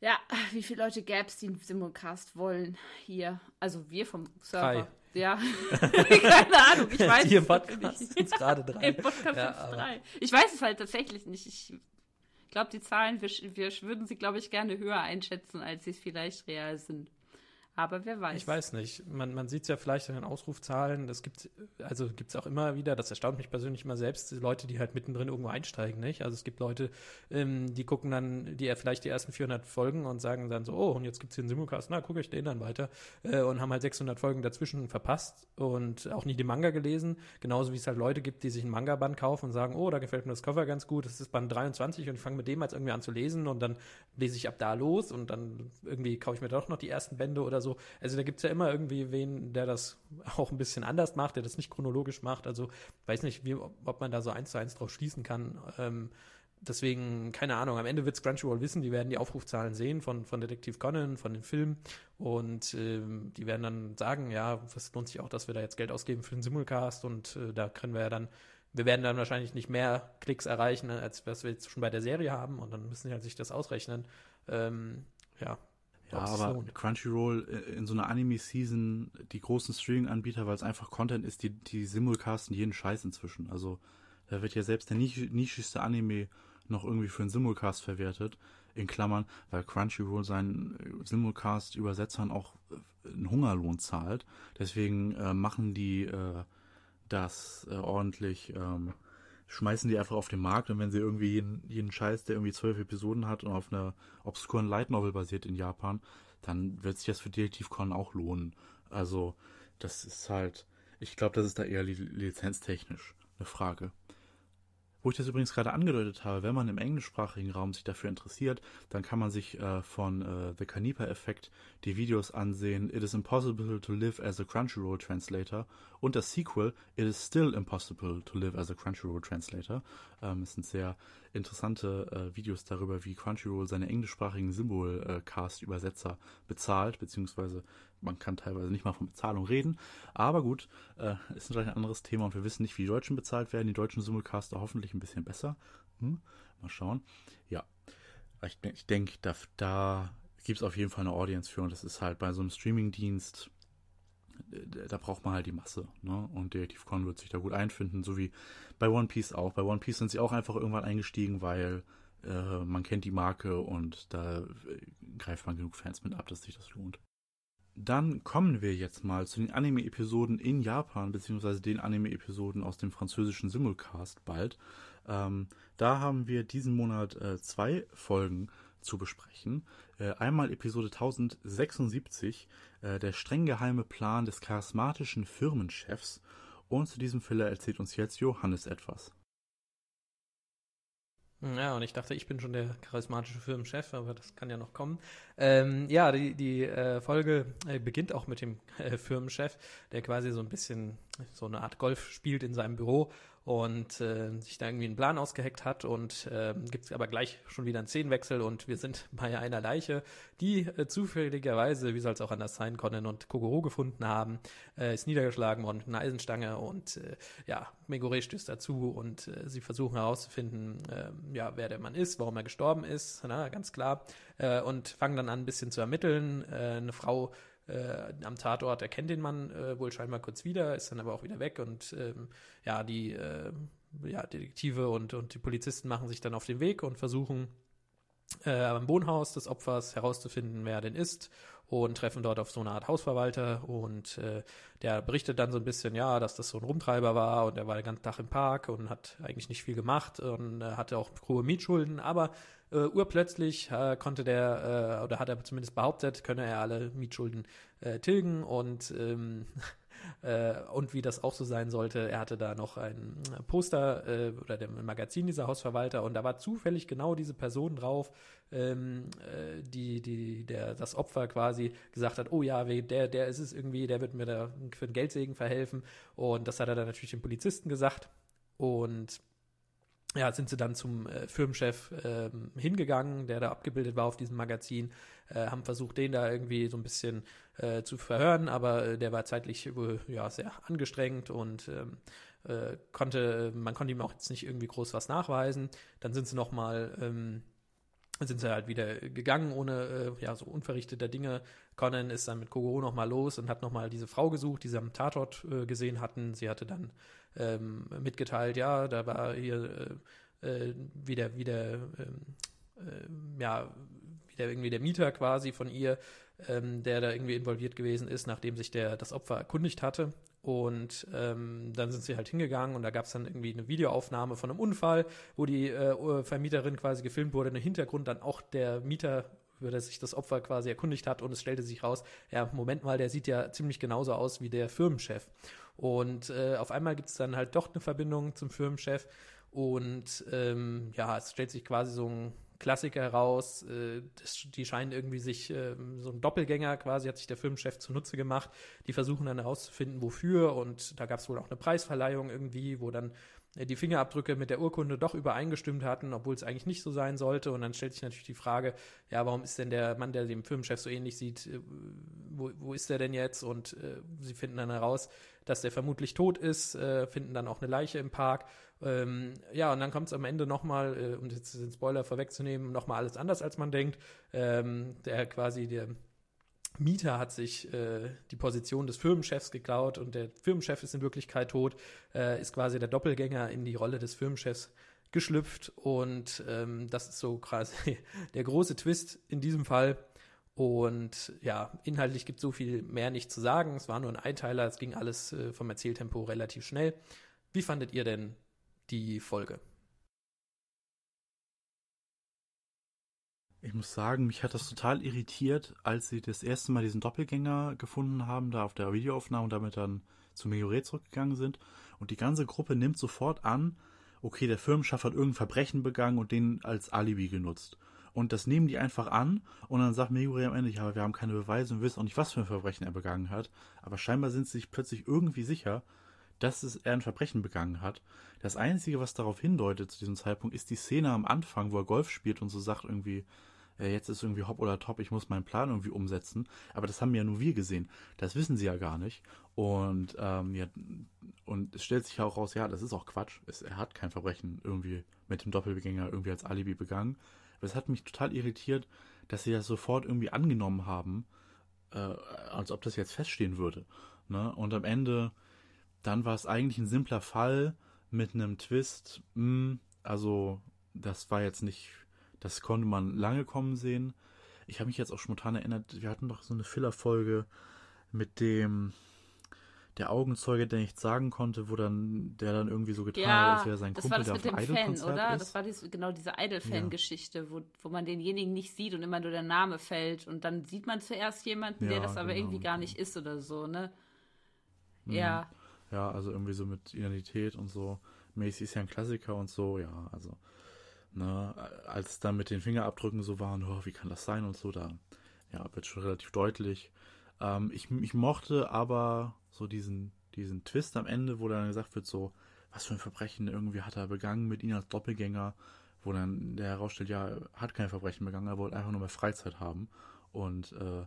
Ja, wie viele Leute gäbe es, die einen Simulcast wollen hier? Also wir vom Server. Drei. Ja, keine Ahnung, ich weiß Hier Podcast sind gerade drei. Im Podcast ja, drei. Ich weiß es halt tatsächlich nicht. Ich glaube, die Zahlen, wir, wir würden sie, glaube ich, gerne höher einschätzen, als sie es vielleicht real sind. Aber wer weiß. Ich weiß nicht. Man, man sieht es ja vielleicht in den Ausrufzahlen. Das gibt also gibt es auch immer wieder, das erstaunt mich persönlich immer selbst, Leute, die halt mittendrin irgendwo einsteigen, nicht? Also es gibt Leute, ähm, die gucken dann, die vielleicht die ersten 400 Folgen und sagen dann so, oh, und jetzt gibt es hier einen Simulcast, na, gucke ich den dann weiter. Äh, und haben halt 600 Folgen dazwischen verpasst und auch nie den Manga gelesen. Genauso wie es halt Leute gibt, die sich einen Manga-Band kaufen und sagen, oh, da gefällt mir das Cover ganz gut, das ist Band 23 und ich fange mit dem jetzt irgendwie an zu lesen und dann lese ich ab da los und dann irgendwie kaufe ich mir doch noch die ersten Bände oder so. Also da gibt es ja immer irgendwie wen, der das auch ein bisschen anders macht, der das nicht chronologisch macht. Also weiß nicht, wie, ob man da so eins zu eins drauf schließen kann. Ähm, deswegen, keine Ahnung, am Ende wird Crunchyroll wissen, die werden die Aufrufzahlen sehen von, von Detektiv Conan, von den Filmen und ähm, die werden dann sagen, ja, es lohnt sich auch, dass wir da jetzt Geld ausgeben für den Simulcast und äh, da können wir ja dann, wir werden dann wahrscheinlich nicht mehr Klicks erreichen, als was wir jetzt schon bei der Serie haben und dann müssen sie halt sich das ausrechnen. Ähm, ja, ja, aber Crunchyroll äh, in so einer Anime-Season, die großen Streaming-Anbieter, weil es einfach Content ist, die, die simulcasten jeden Scheiß inzwischen. Also da wird ja selbst der nischigste Anime noch irgendwie für einen Simulcast verwertet. In Klammern, weil Crunchyroll seinen äh, Simulcast-Übersetzern auch äh, einen Hungerlohn zahlt. Deswegen äh, machen die äh, das äh, ordentlich ähm, schmeißen die einfach auf den Markt und wenn sie irgendwie jeden, jeden Scheiß, der irgendwie zwölf Episoden hat und auf einer obskuren Light Novel basiert in Japan, dann wird sich das für Detektivcon auch lohnen. Also, das ist halt, ich glaube, das ist da eher lizenztechnisch eine Frage. Wo ich das übrigens gerade angedeutet habe, wenn man im englischsprachigen Raum sich dafür interessiert, dann kann man sich äh, von äh, The Canepa Effect die Videos ansehen It is impossible to live as a Crunchyroll Translator und das Sequel It is still impossible to live as a Crunchyroll Translator. Ähm, es sind sehr interessante äh, Videos darüber, wie Crunchyroll seine englischsprachigen Symbolcast-Übersetzer bezahlt, beziehungsweise man kann teilweise nicht mal von Bezahlung reden. Aber gut, äh, ist natürlich ein anderes Thema und wir wissen nicht, wie die Deutschen bezahlt werden. Die deutschen Simulcaster hoffentlich ein bisschen besser. Hm? Mal schauen. Ja, ich, ich denke, da, da gibt es auf jeden Fall eine Audience für und das ist halt bei so einem Streamingdienst da braucht man halt die Masse. Ne? Und Detektiv.con wird sich da gut einfinden, so wie bei One Piece auch. Bei One Piece sind sie auch einfach irgendwann eingestiegen, weil äh, man kennt die Marke und da äh, greift man genug Fans mit ab, dass sich das lohnt. Dann kommen wir jetzt mal zu den Anime-Episoden in Japan, beziehungsweise den Anime-Episoden aus dem französischen Simulcast bald. Ähm, da haben wir diesen Monat äh, zwei Folgen zu besprechen. Äh, einmal Episode 1076, äh, der streng geheime Plan des charismatischen Firmenchefs. Und zu diesem Filler erzählt uns jetzt Johannes etwas. Ja, und ich dachte, ich bin schon der charismatische Firmenchef, aber das kann ja noch kommen. Ähm, ja, die, die äh, Folge äh, beginnt auch mit dem äh, Firmenchef, der quasi so ein bisschen so eine Art Golf spielt in seinem Büro und äh, sich da irgendwie einen Plan ausgeheckt hat und äh, gibt es aber gleich schon wieder einen Szenenwechsel und wir sind bei einer Leiche, die äh, zufälligerweise, wie soll es auch anders sein, Conan und Kogoro gefunden haben, äh, ist niedergeschlagen worden mit einer Eisenstange und äh, ja, Megure stößt dazu und äh, sie versuchen herauszufinden, äh, ja, wer der Mann ist, warum er gestorben ist, na, ganz klar, äh, und fangen dann an ein bisschen zu ermitteln. Äh, eine Frau äh, am Tatort erkennt den Mann äh, wohl scheinbar kurz wieder, ist dann aber auch wieder weg und ähm, ja, die äh, ja, Detektive und, und die Polizisten machen sich dann auf den Weg und versuchen äh, am Wohnhaus des Opfers herauszufinden, wer denn ist und treffen dort auf so eine Art Hausverwalter. Und äh, der berichtet dann so ein bisschen, ja, dass das so ein Rumtreiber war und er war den ganzen Tag im Park und hat eigentlich nicht viel gemacht und äh, hatte auch hohe Mietschulden, aber äh, urplötzlich äh, konnte der, äh, oder hat er zumindest behauptet, könne er alle Mietschulden äh, tilgen. Und ähm, äh, und wie das auch so sein sollte, er hatte da noch ein Poster äh, oder dem Magazin dieser Hausverwalter und da war zufällig genau diese Person drauf, ähm, äh, die, die, der, das Opfer quasi gesagt hat, oh ja, der, der ist es irgendwie, der wird mir da für den Geldsegen verhelfen. Und das hat er dann natürlich dem Polizisten gesagt. Und ja, sind sie dann zum äh, Firmenchef ähm, hingegangen, der da abgebildet war auf diesem Magazin, äh, haben versucht, den da irgendwie so ein bisschen äh, zu verhören, aber äh, der war zeitlich wohl ja sehr angestrengt und ähm, äh, konnte, man konnte ihm auch jetzt nicht irgendwie groß was nachweisen. Dann sind sie nochmal ähm, sind sie halt wieder gegangen ohne äh, ja so unverrichteter Dinge. Conan ist dann mit Kogoro nochmal los und hat nochmal diese Frau gesucht, die sie am Tatort äh, gesehen hatten. Sie hatte dann ähm, mitgeteilt, ja, da war hier äh, äh wieder wieder ähm, äh, ja wieder irgendwie der Mieter quasi von ihr, ähm, der da irgendwie involviert gewesen ist, nachdem sich der das Opfer erkundigt hatte und ähm, dann sind sie halt hingegangen und da gab es dann irgendwie eine Videoaufnahme von einem Unfall, wo die äh, Vermieterin quasi gefilmt wurde. Im Hintergrund dann auch der Mieter, über das sich das Opfer quasi erkundigt hat und es stellte sich raus, ja, Moment mal, der sieht ja ziemlich genauso aus wie der Firmenchef. Und äh, auf einmal gibt es dann halt doch eine Verbindung zum Firmenchef und ähm, ja, es stellt sich quasi so ein Klassiker heraus. Äh, das, die scheinen irgendwie sich, äh, so ein Doppelgänger quasi hat sich der Filmchef zunutze gemacht. Die versuchen dann herauszufinden, wofür. Und da gab es wohl auch eine Preisverleihung irgendwie, wo dann äh, die Fingerabdrücke mit der Urkunde doch übereingestimmt hatten, obwohl es eigentlich nicht so sein sollte. Und dann stellt sich natürlich die Frage, ja, warum ist denn der Mann, der dem Firmenchef so ähnlich sieht, äh, wo, wo ist der denn jetzt? Und äh, sie finden dann heraus, dass der vermutlich tot ist, äh, finden dann auch eine Leiche im Park. Ähm, ja, und dann kommt es am Ende nochmal, äh, um jetzt den Spoiler vorwegzunehmen, nochmal alles anders, als man denkt. Ähm, der quasi, der Mieter hat sich äh, die Position des Firmenchefs geklaut und der Firmenchef ist in Wirklichkeit tot, äh, ist quasi der Doppelgänger in die Rolle des Firmenchefs geschlüpft und ähm, das ist so quasi der große Twist in diesem Fall. Und ja, inhaltlich gibt es so viel mehr nicht zu sagen. Es war nur ein Einteiler, es ging alles äh, vom Erzähltempo relativ schnell. Wie fandet ihr denn die Folge? Ich muss sagen, mich hat das total irritiert, als sie das erste Mal diesen Doppelgänger gefunden haben, da auf der Videoaufnahme und damit dann zu Migore zurückgegangen sind. Und die ganze Gruppe nimmt sofort an, okay, der Firmenchef hat irgendein Verbrechen begangen und den als Alibi genutzt. Und das nehmen die einfach an und dann sagt Meguri am Ende, ja, wir haben keine Beweise und wissen auch nicht, was für ein Verbrechen er begangen hat. Aber scheinbar sind sie sich plötzlich irgendwie sicher, dass es, er ein Verbrechen begangen hat. Das Einzige, was darauf hindeutet zu diesem Zeitpunkt, ist die Szene am Anfang, wo er Golf spielt und so sagt irgendwie, äh, jetzt ist irgendwie hopp oder top, ich muss meinen Plan irgendwie umsetzen. Aber das haben ja nur wir gesehen. Das wissen sie ja gar nicht. Und, ähm, ja, und es stellt sich ja auch raus, ja, das ist auch Quatsch. Es, er hat kein Verbrechen irgendwie mit dem Doppelbegänger irgendwie als Alibi begangen. Aber es hat mich total irritiert, dass sie das sofort irgendwie angenommen haben, äh, als ob das jetzt feststehen würde. Ne? Und am Ende, dann war es eigentlich ein simpler Fall mit einem Twist. Mh, hm, also, das war jetzt nicht, das konnte man lange kommen sehen. Ich habe mich jetzt auch spontan erinnert, wir hatten doch so eine Filler-Folge mit dem, der Augenzeuge, der nichts sagen konnte, wo dann der dann irgendwie so getan ja, hat, als wäre sein Kumpel, das war das der auf dem Fan, oder? Ist. Das war dies, genau diese Idol-Fan-Geschichte, ja. wo, wo man denjenigen nicht sieht und immer nur der Name fällt und dann sieht man zuerst jemanden, ja, der das aber genau, irgendwie gar nicht ist oder so, ne? Mhm. Ja. Ja, also irgendwie so mit Identität und so. Macy ist ja ein Klassiker und so, ja, also, ne, als es dann mit den Fingerabdrücken so war, oh, wie kann das sein und so, da, ja, wird schon relativ deutlich. Ähm, ich, ich mochte aber so diesen, diesen Twist am Ende, wo dann gesagt wird, so, was für ein Verbrechen irgendwie hat er begangen mit ihnen als Doppelgänger, wo dann der herausstellt, ja, hat kein Verbrechen begangen, er wollte einfach nur mehr Freizeit haben. Und äh,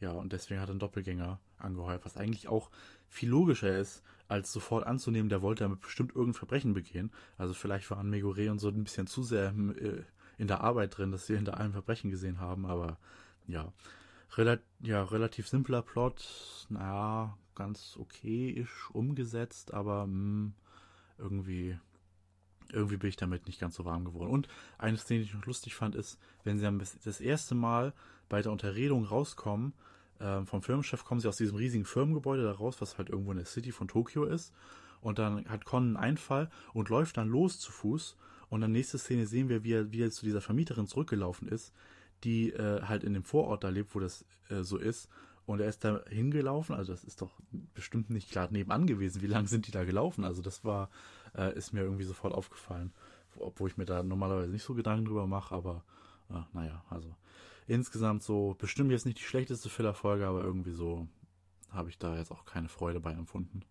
ja, und deswegen hat er einen Doppelgänger angeheuert, was eigentlich auch viel logischer ist, als sofort anzunehmen, der wollte damit bestimmt irgendein Verbrechen begehen. Also vielleicht waren Megore und so ein bisschen zu sehr äh, in der Arbeit drin, dass sie hinter allem Verbrechen gesehen haben, aber ja. Rel ja, relativ simpler Plot, naja, ganz okay-isch umgesetzt, aber mh, hm, irgendwie, irgendwie bin ich damit nicht ganz so warm geworden. Und eine Szene, die ich noch lustig fand, ist, wenn sie das erste Mal bei der Unterredung rauskommen, äh, vom Firmenchef kommen sie aus diesem riesigen Firmengebäude da raus, was halt irgendwo in der City von Tokio ist. Und dann hat Con einen Einfall und läuft dann los zu Fuß. Und dann nächste Szene sehen wir, wie er, wie er zu dieser Vermieterin zurückgelaufen ist, die äh, halt in dem Vorort da lebt, wo das äh, so ist. Und er ist da hingelaufen, also das ist doch bestimmt nicht gerade nebenan gewesen. Wie lange sind die da gelaufen? Also das war, äh, ist mir irgendwie sofort aufgefallen. Obwohl ich mir da normalerweise nicht so Gedanken drüber mache, aber äh, naja, also insgesamt so, bestimmt jetzt nicht die schlechteste Filler-Folge, aber irgendwie so habe ich da jetzt auch keine Freude bei empfunden.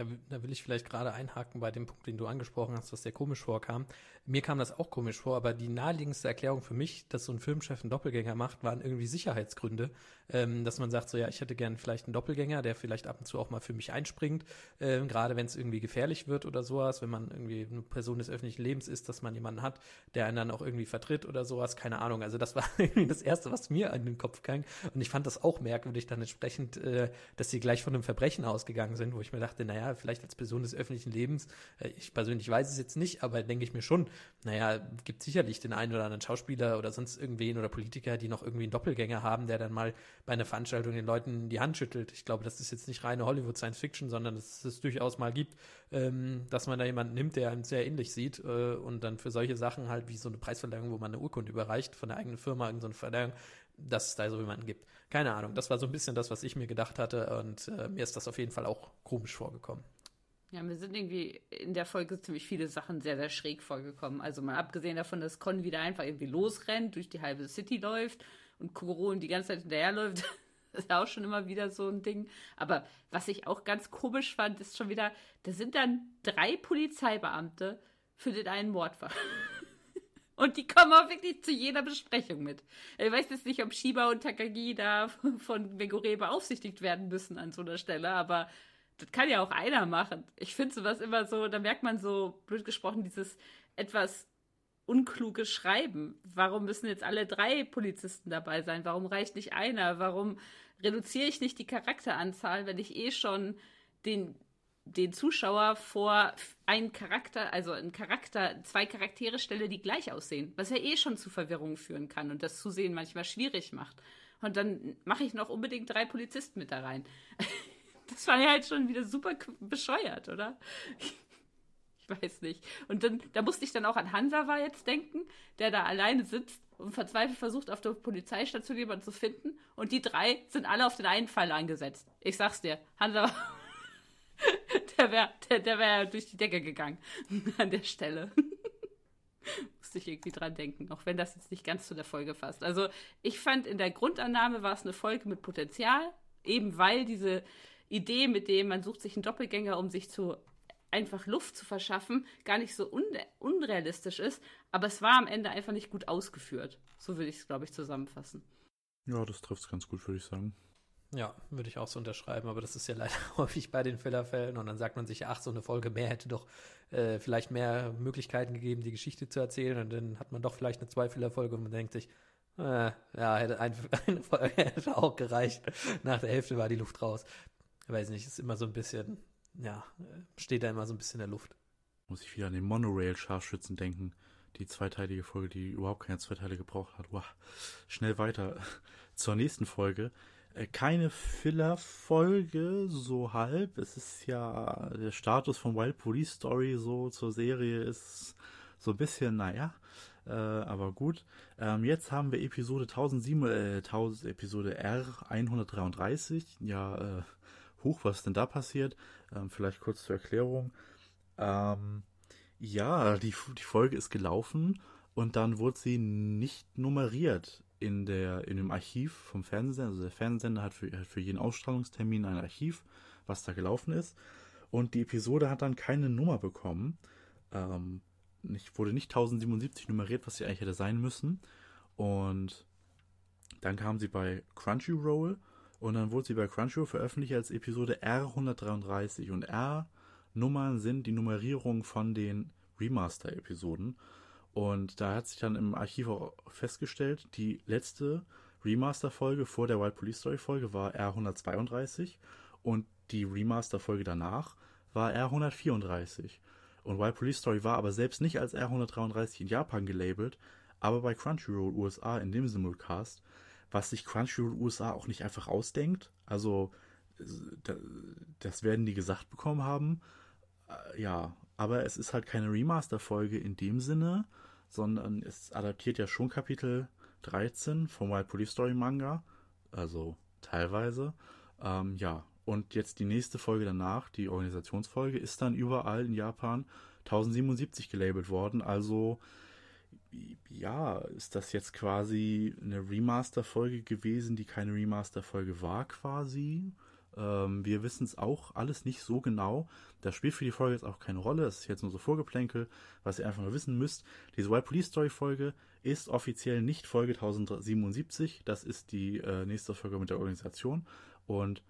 Da, da, will ich vielleicht gerade einhaken bei dem Punkt, den du angesprochen hast, was dir komisch vorkam. Mir kam das auch komisch vor, aber die naheliegendste Erklärung für mich, dass so ein Filmchef einen Doppelgänger macht, waren irgendwie Sicherheitsgründe. Ähm, dass man sagt, so ja, ich hätte gern vielleicht einen Doppelgänger, der vielleicht ab und zu auch mal für mich einspringt, ähm, gerade wenn es irgendwie gefährlich wird oder sowas, wenn man irgendwie eine Person des öffentlichen Lebens ist, dass man jemanden hat, der einen dann auch irgendwie vertritt oder sowas, keine Ahnung. Also das war irgendwie das Erste, was mir an den Kopf kam. Und ich fand das auch merkwürdig dann entsprechend, äh, dass sie gleich von einem Verbrechen ausgegangen sind, wo ich mir dachte, naja, vielleicht als Person des öffentlichen Lebens, äh, ich persönlich weiß es jetzt nicht, aber denke ich mir schon, naja, gibt sicherlich den einen oder anderen Schauspieler oder sonst irgendwen oder Politiker, die noch irgendwie einen Doppelgänger haben, der dann mal bei einer Veranstaltung den Leuten die Hand schüttelt. Ich glaube, das ist jetzt nicht reine Hollywood-Science-Fiction, sondern dass es durchaus mal gibt, ähm, dass man da jemanden nimmt, der einem sehr ähnlich sieht äh, und dann für solche Sachen halt wie so eine Preisverleihung, wo man eine Urkunde überreicht von der eigenen Firma, irgendeine Verleihung, dass es da so jemanden gibt. Keine Ahnung, das war so ein bisschen das, was ich mir gedacht hatte und äh, mir ist das auf jeden Fall auch komisch vorgekommen. Ja, mir sind irgendwie in der Folge ziemlich viele Sachen sehr, sehr schräg vorgekommen. Also mal abgesehen davon, dass Con wieder einfach irgendwie losrennt, durch die halbe City läuft und Kuro die ganze Zeit hinterherläuft. Das ist auch schon immer wieder so ein Ding. Aber was ich auch ganz komisch fand, ist schon wieder, da sind dann drei Polizeibeamte für den einen Mordfall. Und die kommen auch wirklich zu jeder Besprechung mit. Ich weiß jetzt nicht, ob Shiba und Takagi da von Megure beaufsichtigt werden müssen an so einer Stelle, aber das kann ja auch einer machen. Ich finde sowas immer so, da merkt man so, blöd gesprochen, dieses etwas unkluge Schreiben. Warum müssen jetzt alle drei Polizisten dabei sein? Warum reicht nicht einer? Warum reduziere ich nicht die Charakteranzahl, wenn ich eh schon den, den Zuschauer vor einen Charakter, also einen Charakter, zwei Charaktere stelle, die gleich aussehen, was ja eh schon zu Verwirrung führen kann und das Zusehen manchmal schwierig macht. Und dann mache ich noch unbedingt drei Polizisten mit da rein. Das war ja halt schon wieder super bescheuert, oder? Ich weiß nicht. Und dann, da musste ich dann auch an Hansa jetzt denken, der da alleine sitzt und verzweifelt versucht, auf der Polizeistation jemanden zu finden. Und die drei sind alle auf den einen Fall angesetzt. Ich sag's dir, Hansa, der wäre der, der wär durch die Decke gegangen an der Stelle. Musste ich irgendwie dran denken, auch wenn das jetzt nicht ganz zu der Folge fasst. Also ich fand, in der Grundannahme war es eine Folge mit Potenzial, eben weil diese Idee, mit dem man sucht sich einen Doppelgänger, um sich zu einfach Luft zu verschaffen, gar nicht so un unrealistisch ist. Aber es war am Ende einfach nicht gut ausgeführt. So würde ich es, glaube ich, zusammenfassen. Ja, das trifft es ganz gut, würde ich sagen. Ja, würde ich auch so unterschreiben, aber das ist ja leider häufig bei den Fillerfällen und dann sagt man sich, ach, so eine Folge mehr hätte doch äh, vielleicht mehr Möglichkeiten gegeben, die Geschichte zu erzählen und dann hat man doch vielleicht eine Zwei-Filler-Folge und man denkt sich, äh, ja, hätte ein, eine Folge hätte auch gereicht. Nach der Hälfte war die Luft raus weiß nicht, ist immer so ein bisschen, ja, steht da immer so ein bisschen in der Luft. Muss ich wieder an den Monorail-Scharfschützen denken. Die zweiteilige Folge, die überhaupt keine zwei Teile gebraucht hat. Wow. Schnell weiter zur nächsten Folge. Äh, keine Filler-Folge, so halb. Es ist ja der Status von Wild Police Story so zur Serie ist so ein bisschen, naja, äh, aber gut. Ähm, jetzt haben wir Episode 1007, äh, 1000, Episode R 133. Ja, äh, Huch, was denn da passiert? Ähm, vielleicht kurz zur Erklärung. Ähm, ja, die, die Folge ist gelaufen und dann wurde sie nicht nummeriert in, der, in dem Archiv vom Fernsehsender. Also der Fernsehsender hat für, hat für jeden Ausstrahlungstermin ein Archiv, was da gelaufen ist. Und die Episode hat dann keine Nummer bekommen. Ähm, nicht, wurde nicht 1077 nummeriert, was sie eigentlich hätte sein müssen. Und dann kam sie bei Crunchyroll und dann wurde sie bei Crunchyroll veröffentlicht als Episode R133. Und R-Nummern sind die Nummerierung von den Remaster-Episoden. Und da hat sich dann im Archiv auch festgestellt, die letzte Remaster-Folge vor der Wild Police Story-Folge war R132 und die Remaster-Folge danach war R134. Und Wild Police Story war aber selbst nicht als R133 in Japan gelabelt, aber bei Crunchyroll USA in dem Simulcast, was sich Crunchyroll USA auch nicht einfach ausdenkt. Also, das werden die gesagt bekommen haben. Äh, ja, aber es ist halt keine Remaster-Folge in dem Sinne, sondern es adaptiert ja schon Kapitel 13 vom Wild Police Story Manga. Also teilweise. Ähm, ja, und jetzt die nächste Folge danach, die Organisationsfolge, ist dann überall in Japan 1077 gelabelt worden. Also ja, ist das jetzt quasi eine Remaster-Folge gewesen, die keine Remaster-Folge war quasi. Ähm, wir wissen es auch alles nicht so genau. Das spielt für die Folge jetzt auch keine Rolle. Das ist jetzt nur so Vorgeplänkel, was ihr einfach nur wissen müsst. Diese Wild Police Story Folge ist offiziell nicht Folge 1077. Das ist die äh, nächste Folge mit der Organisation. Und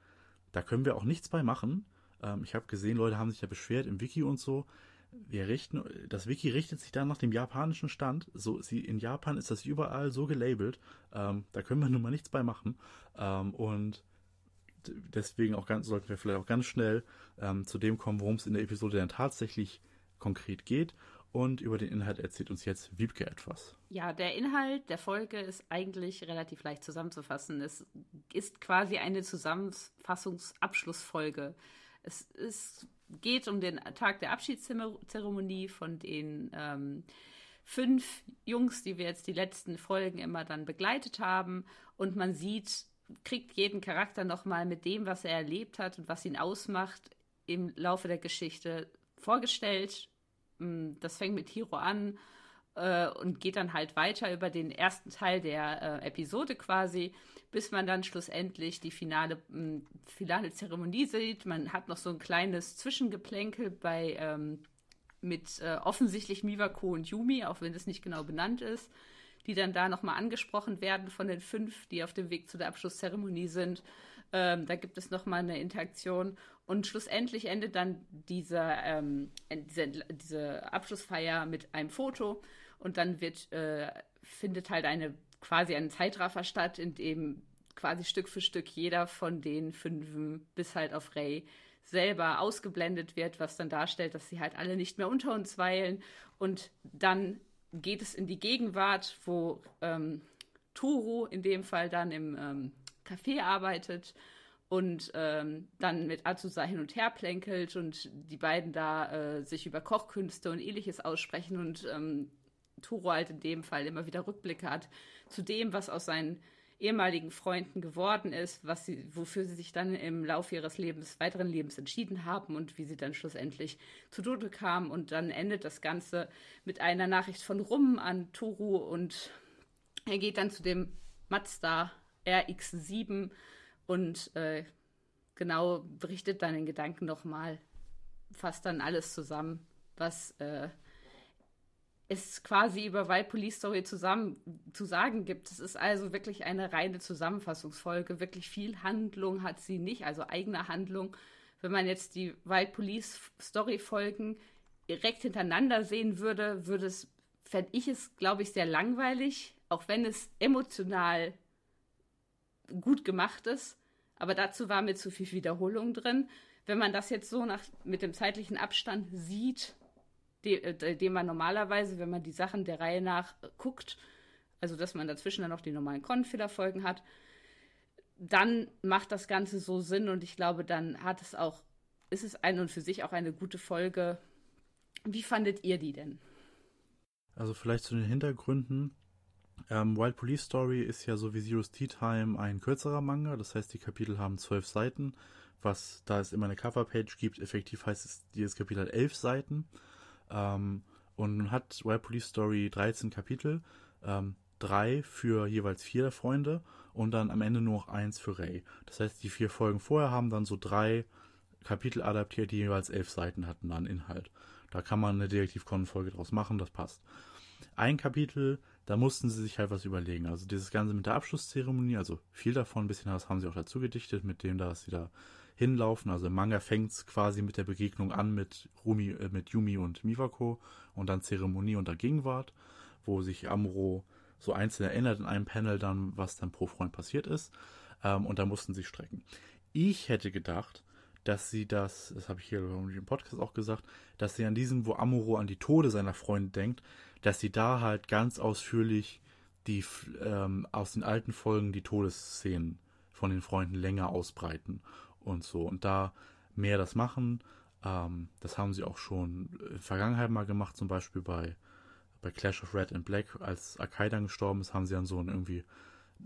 da können wir auch nichts bei machen. Ähm, ich habe gesehen, Leute haben sich ja beschwert im Wiki und so. Wir richten, das Wiki richtet sich dann nach dem japanischen Stand. So, sie, in Japan ist das überall so gelabelt. Ähm, da können wir nun mal nichts bei machen. Ähm, und deswegen auch ganz, sollten wir vielleicht auch ganz schnell ähm, zu dem kommen, worum es in der Episode dann tatsächlich konkret geht. Und über den Inhalt erzählt uns jetzt Wiebke etwas. Ja, der Inhalt der Folge ist eigentlich relativ leicht zusammenzufassen. Es ist quasi eine Zusammenfassungsabschlussfolge. Es ist, geht um den Tag der Abschiedszeremonie von den ähm, fünf Jungs, die wir jetzt die letzten Folgen immer dann begleitet haben. Und man sieht, kriegt jeden Charakter nochmal mit dem, was er erlebt hat und was ihn ausmacht, im Laufe der Geschichte vorgestellt Mm, das fängt mit Hiro an äh, und geht dann halt weiter über den ersten Teil der äh, Episode quasi, bis man dann schlussendlich die finale, mh, mm, finale Zeremonie sieht. Man hat noch so ein kleines Zwischengeplänkel bei ähm, mit äh, offensichtlich Miwako und Yumi, auch wenn es nicht genau benannt ist, die dann da nochmal angesprochen werden von den fünf, die auf dem Weg zu der Abschlusszeremonie sind. Ähm, da gibt es nochmal eine Interaktion und schlussendlich endet dann dieser, ähm, diese, diese Abschlussfeier mit einem Foto und dann wird, äh, findet halt eine quasi ein Zeitraffer statt, in dem quasi Stück für Stück jeder von den fünf bis halt auf Ray selber ausgeblendet wird, was dann darstellt, dass sie halt alle nicht mehr unter uns weilen. Und dann geht es in die Gegenwart, wo ähm, Toro in dem Fall dann im ähm, Café arbeitet und ähm, dann mit Azusa hin und her plänkelt und die beiden da äh, sich über Kochkünste und ähnliches aussprechen und ähm, Turo halt in dem Fall immer wieder Rückblicke hat zu dem, was aus seinen ehemaligen Freunden geworden ist, was sie, wofür sie sich dann im Laufe ihres Lebens, weiteren Lebens entschieden haben und wie sie dann schlussendlich zu Tode kamen. Und dann endet das Ganze mit einer Nachricht von Rum an Toru und er geht dann zu dem Mazda RX7 und äh, genau berichtet dann in Gedanken nochmal, fasst dann alles zusammen, was äh, es quasi über Wild Police Story zusammen zu sagen gibt. Es ist also wirklich eine reine Zusammenfassungsfolge. Wirklich viel Handlung hat sie nicht, also eigene Handlung. Wenn man jetzt die Wild Police Story Folgen direkt hintereinander sehen würde, würde es, fände ich es, glaube ich, sehr langweilig, auch wenn es emotional gut gemacht ist. Aber dazu war mir zu viel Wiederholung drin. Wenn man das jetzt so nach, mit dem zeitlichen Abstand sieht, äh, den man normalerweise, wenn man die Sachen der Reihe nach guckt, also dass man dazwischen dann noch die normalen Konfehlerfolgen hat, dann macht das Ganze so Sinn und ich glaube, dann hat es auch, ist es ein und für sich auch eine gute Folge. Wie fandet ihr die denn? Also vielleicht zu den Hintergründen. Ähm, Wild Police Story ist ja so wie Zero's Tea Time ein kürzerer Manga, das heißt, die Kapitel haben zwölf Seiten, was, da es immer eine Coverpage gibt, effektiv heißt es, jedes Kapitel hat elf Seiten. Ähm, und hat Wild Police Story 13 Kapitel, ähm, drei für jeweils vier Freunde und dann am Ende nur noch eins für Ray. Das heißt, die vier Folgen vorher haben dann so drei Kapitel adaptiert, die jeweils elf Seiten hatten an Inhalt. Da kann man eine Detektiv-Con-Folge draus machen, das passt. Ein Kapitel da mussten sie sich halt was überlegen. Also dieses Ganze mit der Abschlusszeremonie, also viel davon, ein bisschen was haben sie auch dazu gedichtet, mit dem, dass sie da hinlaufen. Also im Manga fängt es quasi mit der Begegnung an mit Rumi, äh, mit Yumi und Miwako und dann Zeremonie und der Gegenwart, wo sich Amuro so einzeln erinnert in einem Panel dann, was dann pro Freund passiert ist. Ähm, und da mussten sie strecken. Ich hätte gedacht, dass sie das, das habe ich hier im Podcast auch gesagt, dass sie an diesem, wo Amuro an die Tode seiner Freundin denkt, dass sie da halt ganz ausführlich die ähm, aus den alten Folgen die Todesszenen von den Freunden länger ausbreiten und so und da mehr das machen. Ähm, das haben sie auch schon in der Vergangenheit mal gemacht, zum Beispiel bei bei Clash of Red and Black, als Akaidan gestorben ist, haben sie dann so ein irgendwie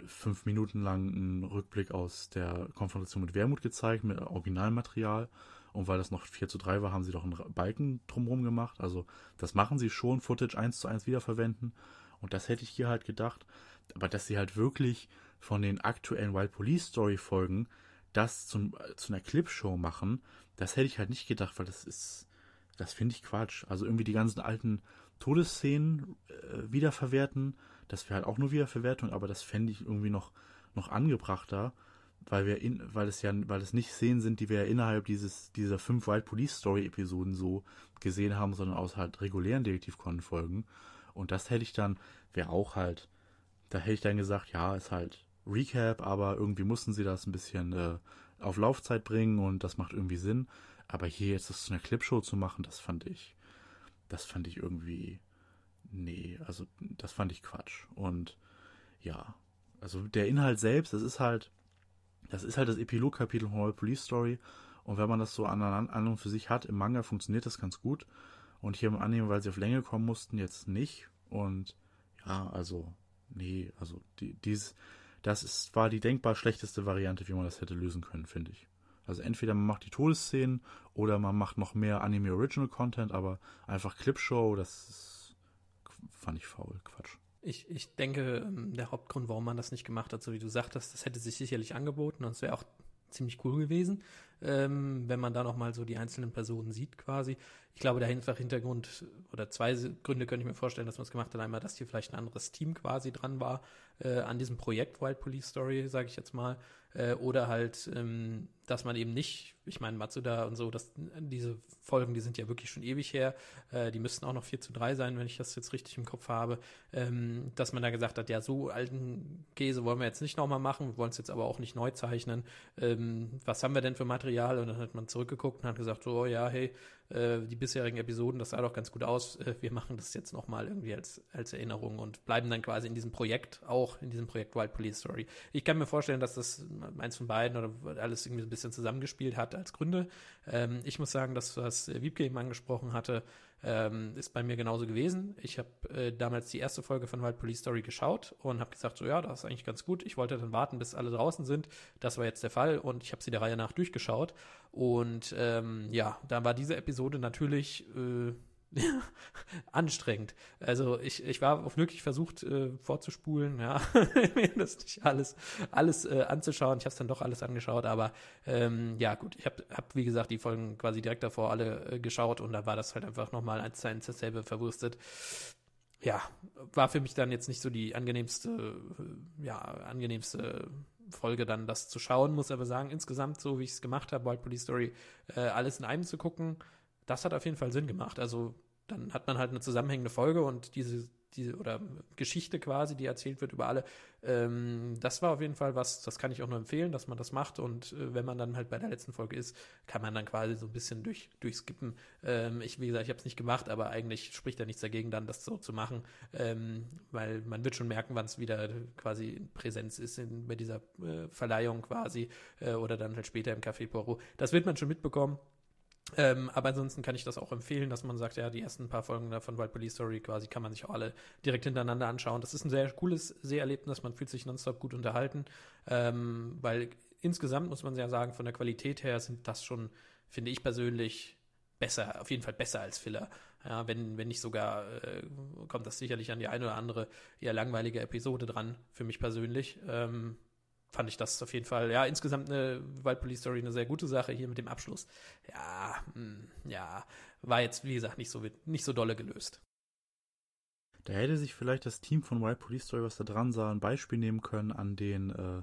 fünf Minuten lang einen Rückblick aus der Konfrontation mit Wermut gezeigt, mit Originalmaterial. Und weil das noch 4 zu 3 war, haben sie doch einen Balken drumherum gemacht. Also das machen sie schon, Footage 1 zu 1 wiederverwenden. Und das hätte ich hier halt gedacht. Aber dass sie halt wirklich von den aktuellen Wild Police Story Folgen das zum, zu einer Clipshow machen, das hätte ich halt nicht gedacht, weil das ist, das finde ich Quatsch. Also irgendwie die ganzen alten Todesszenen äh, wiederverwerten das wäre halt auch nur Wiederverwertung, aber das fände ich irgendwie noch, noch angebrachter, weil wir in, weil es ja, weil es nicht Szenen sind, die wir ja innerhalb dieses, dieser fünf Wild Police Story Episoden so gesehen haben, sondern aus halt regulären Detektivkonnen-Folgen. Und das hätte ich dann, wäre auch halt, da hätte ich dann gesagt, ja, ist halt Recap, aber irgendwie mussten sie das ein bisschen äh, auf Laufzeit bringen und das macht irgendwie Sinn. Aber hier jetzt das zu einer Clipshow zu machen, das fand ich, das fand ich irgendwie nee, also das fand ich Quatsch. Und ja, also der Inhalt selbst, das ist halt, das ist halt das Epilog-Kapitel von Royal Police Story. Und wenn man das so an, an und für sich hat, im Manga funktioniert das ganz gut. Und hier im Anime, weil sie auf Länge kommen mussten, jetzt nicht. Und ja, also, nee, also die, dies, das ist, war die denkbar schlechteste Variante, wie man das hätte lösen können, finde ich. Also entweder man macht die Todesszenen oder man macht noch mehr Anime Original Content, aber einfach Clipshow, das ist fand ich faul, Quatsch. Ich, ich denke, ähm, der Hauptgrund, warum man das nicht gemacht hat, so wie du sagtest, das hätte sich sicherlich angeboten und es wäre auch ziemlich cool gewesen, ähm, wenn man da nochmal so die einzelnen Personen sieht quasi. Ich glaube, einfach Hintergrund oder zwei Gründe könnte ich mir vorstellen, dass man es gemacht hat. Einmal, dass hier vielleicht ein anderes Team quasi dran war äh, an diesem Projekt Wild Police Story, sage ich jetzt mal. Äh, oder halt, ähm, dass man eben nicht, ich meine, Matsuda und so, dass diese Folgen, die sind ja wirklich schon ewig her, äh, die müssten auch noch 4 zu 3 sein, wenn ich das jetzt richtig im Kopf habe, ähm, dass man da gesagt hat, ja, so alten Käse wollen wir jetzt nicht nochmal machen, wir wollen es jetzt aber auch nicht neu zeichnen. Ähm, was haben wir denn für Material? Und dann hat man zurückgeguckt und hat gesagt, oh ja, hey, äh, die bisherigen Episoden, das sah doch ganz gut aus, äh, wir machen das jetzt nochmal irgendwie als, als Erinnerung und bleiben dann quasi in diesem Projekt, auch in diesem Projekt Wild Police Story. Ich kann mir vorstellen, dass das eins von beiden oder alles irgendwie ein bisschen zusammengespielt hat als Gründe. Ähm, ich muss sagen, dass was Wiebke eben angesprochen hatte, ähm, ist bei mir genauso gewesen. Ich habe äh, damals die erste Folge von Wild Police Story geschaut und habe gesagt, so ja, das ist eigentlich ganz gut. Ich wollte dann warten, bis alle draußen sind. Das war jetzt der Fall und ich habe sie der Reihe nach durchgeschaut. Und ähm, ja, da war diese Episode natürlich äh, anstrengend. Also ich, ich war auf wirklich versucht äh, vorzuspulen, ja, mir das nicht alles, alles äh, anzuschauen. Ich habe es dann doch alles angeschaut, aber ähm, ja gut, ich habe, hab, wie gesagt, die Folgen quasi direkt davor alle äh, geschaut und da war das halt einfach nochmal eins zu eins dasselbe verwurstet. Ja, war für mich dann jetzt nicht so die angenehmste, äh, ja, angenehmste Folge dann das zu schauen, muss aber sagen, insgesamt, so wie ich es gemacht habe, Wild Police Story, äh, alles in einem zu gucken, das hat auf jeden Fall Sinn gemacht. Also dann hat man halt eine zusammenhängende Folge und diese, diese oder Geschichte quasi, die erzählt wird über alle. Ähm, das war auf jeden Fall was, das kann ich auch nur empfehlen, dass man das macht. Und äh, wenn man dann halt bei der letzten Folge ist, kann man dann quasi so ein bisschen durch, durchskippen. Ähm, ich, wie gesagt, ich habe es nicht gemacht, aber eigentlich spricht da nichts dagegen, dann das so zu machen, ähm, weil man wird schon merken, wann es wieder quasi in Präsenz ist in, bei dieser äh, Verleihung quasi äh, oder dann halt später im Café Poro. Das wird man schon mitbekommen. Ähm, aber ansonsten kann ich das auch empfehlen, dass man sagt, ja, die ersten paar Folgen von Wild Police Story quasi kann man sich auch alle direkt hintereinander anschauen. Das ist ein sehr cooles Seherlebnis, man fühlt sich nonstop gut unterhalten, ähm, weil insgesamt muss man ja sagen, von der Qualität her sind das schon, finde ich persönlich, besser, auf jeden Fall besser als Filler. Ja, wenn, wenn nicht sogar, äh, kommt das sicherlich an die eine oder andere eher langweilige Episode dran, für mich persönlich. Ähm, fand ich das auf jeden Fall, ja, insgesamt eine Wild Police Story eine sehr gute Sache hier mit dem Abschluss. Ja, mh, hm, ja, war jetzt, wie gesagt, nicht so, nicht so dolle gelöst. Da hätte sich vielleicht das Team von Wild Police Story, was da dran sah, ein Beispiel nehmen können an den, äh,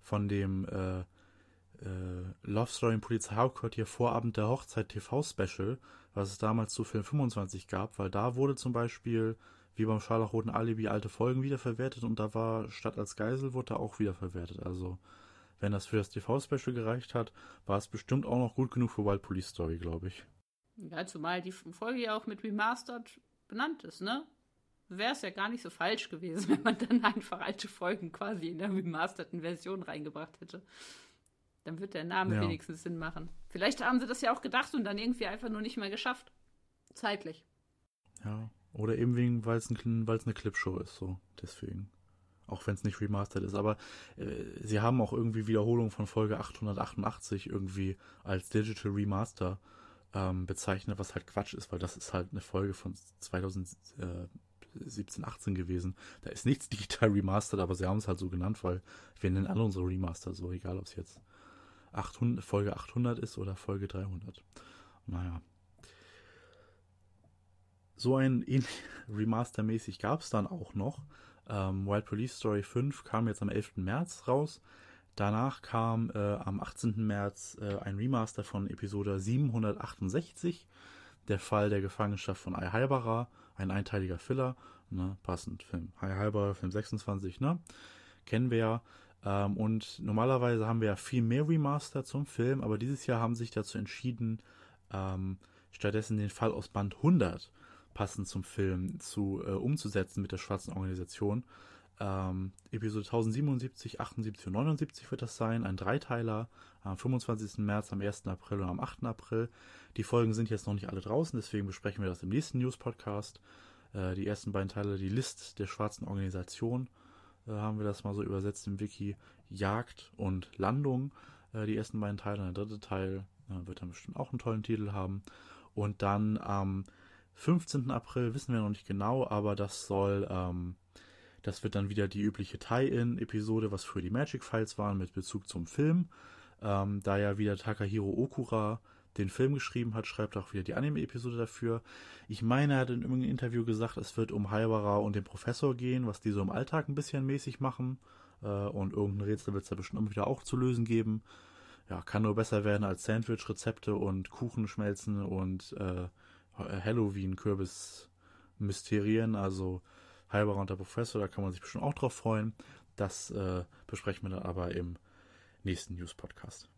von dem, äh, äh, Love Story im Polizei Hauptquartier Vorabend der Hochzeit TV Special, was es damals zu Film 25 gab, weil da wurde zum Beispiel wie beim Scharlachroten Alibi alte Folgen wiederverwertet und da war statt als Geisel wurde da auch wiederverwertet. Also wenn das für das TV-Special gereicht hat, war es bestimmt auch noch gut genug für Wild Police Story, glaube ich. Ja, zumal die Folge ja auch mit Remastered benannt ist, ne? Wäre es ja gar nicht so falsch gewesen, wenn man dann einfach alte Folgen quasi in der remasterten Version reingebracht hätte. Dann wird der Name ja. wenigstens Sinn machen. Vielleicht haben sie das ja auch gedacht und dann irgendwie einfach nur nicht mehr geschafft. Zeitlich. Ja, oder eben wegen, weil es ein, eine Clipshow ist, so. Deswegen. Auch wenn es nicht remastered ist. Aber äh, sie haben auch irgendwie Wiederholung von Folge 888 irgendwie als Digital Remaster ähm, bezeichnet, was halt Quatsch ist, weil das ist halt eine Folge von 2017, 18 gewesen. Da ist nichts digital remastered, aber sie haben es halt so genannt, weil wir nennen alle unsere Remaster so, egal ob es jetzt 800, Folge 800 ist oder Folge 300. Naja. So ein Remaster-mäßig gab es dann auch noch. Ähm, Wild Police Story 5 kam jetzt am 11. März raus. Danach kam äh, am 18. März äh, ein Remaster von Episode 768, der Fall der Gefangenschaft von Ai Halbara, ein einteiliger Filler, ne, passend Film. Ai Halbara, Film 26, ne? Kennen wir ja. Ähm, und normalerweise haben wir ja viel mehr Remaster zum Film, aber dieses Jahr haben sich dazu entschieden, ähm, stattdessen den Fall aus Band 100 passend zum Film zu äh, umzusetzen mit der schwarzen Organisation. Ähm, Episode 1077, 78 und 79 wird das sein, ein Dreiteiler am 25. März, am 1. April und am 8. April. Die Folgen sind jetzt noch nicht alle draußen, deswegen besprechen wir das im nächsten News-Podcast. Äh, die ersten beiden Teile, die List der schwarzen Organisation, äh, haben wir das mal so übersetzt im Wiki. Jagd und Landung, äh, die ersten beiden Teile. Der dritte Teil äh, wird dann bestimmt auch einen tollen Titel haben. Und dann am 15. April wissen wir noch nicht genau, aber das soll, ähm, das wird dann wieder die übliche Tie-In-Episode, was früher die Magic Files waren, mit Bezug zum Film. Ähm, da ja wieder Takahiro Okura den Film geschrieben hat, schreibt auch wieder die Anime-Episode dafür. Ich meine, er hat in irgendeinem Interview gesagt, es wird um Haibara und den Professor gehen, was die so im Alltag ein bisschen mäßig machen. Äh, und irgendein Rätsel wird es da bestimmt immer wieder auch zu lösen geben. Ja, kann nur besser werden als Sandwich-Rezepte und Kuchenschmelzen und äh, Halloween-Kürbis-Mysterien. Also Haibara und der Professor, da kann man sich bestimmt auch drauf freuen. Das äh, besprechen wir dann aber im nächsten News-Podcast.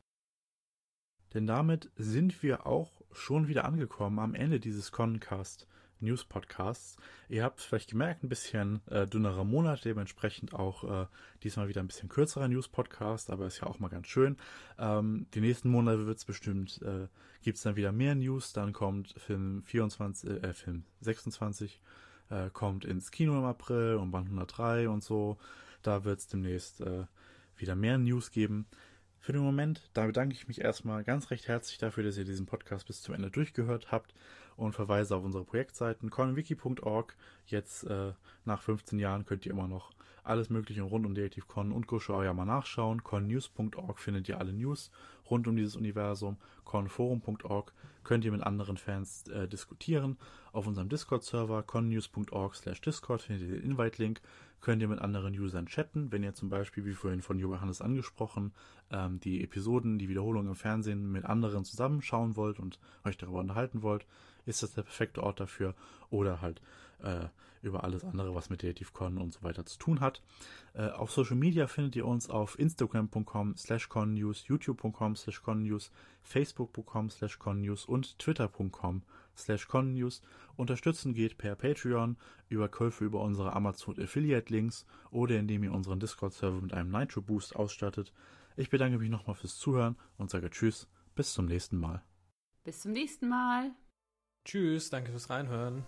Denn damit sind wir auch schon wieder angekommen am Ende dieses Concast News Podcasts. Ihr habt vielleicht gemerkt, ein bisschen äh, dünnerer Monat, dementsprechend auch äh, diesmal wieder ein bisschen kürzerer News Podcast, aber ist ja auch mal ganz schön. Ähm, die nächsten Monate wird es bestimmt, äh, gibt es dann wieder mehr News. Dann kommt Film 24, äh, Film 26, äh, kommt ins Kino im April und Band 103 und so. Da wird es demnächst äh, wieder mehr News geben. Für den Moment, da bedanke ich mich erstmal ganz recht herzlich dafür, dass ihr diesen Podcast bis zum Ende durchgehört habt und verweise auf unsere Projektseiten conwiki.org. Jetzt äh, nach 15 Jahren könnt ihr immer noch alles Mögliche rund um Detective Con und Gusho mal nachschauen. connews.org findet ihr alle News rund um dieses Universum. conforum.org könnt ihr mit anderen Fans äh, diskutieren. Auf unserem Discord-Server connews.org slash discord findet ihr den Invite-Link könnt ihr mit anderen Usern chatten. Wenn ihr zum Beispiel, wie vorhin von Johannes angesprochen, ähm, die Episoden, die Wiederholung im Fernsehen mit anderen zusammenschauen wollt und euch darüber unterhalten wollt, ist das der perfekte Ort dafür. Oder halt äh, über alles andere, was mit DativCon und so weiter zu tun hat. Äh, auf Social Media findet ihr uns auf instagram.com slash connews, youtube.com slash connews, facebook.com slash connews und twitter.com slash connews. Unterstützen geht per Patreon, über Käufe über unsere Amazon Affiliate Links oder indem ihr unseren Discord-Server mit einem Nitro Boost ausstattet. Ich bedanke mich nochmal fürs Zuhören und sage Tschüss, bis zum nächsten Mal. Bis zum nächsten Mal. Tschüss, danke fürs Reinhören.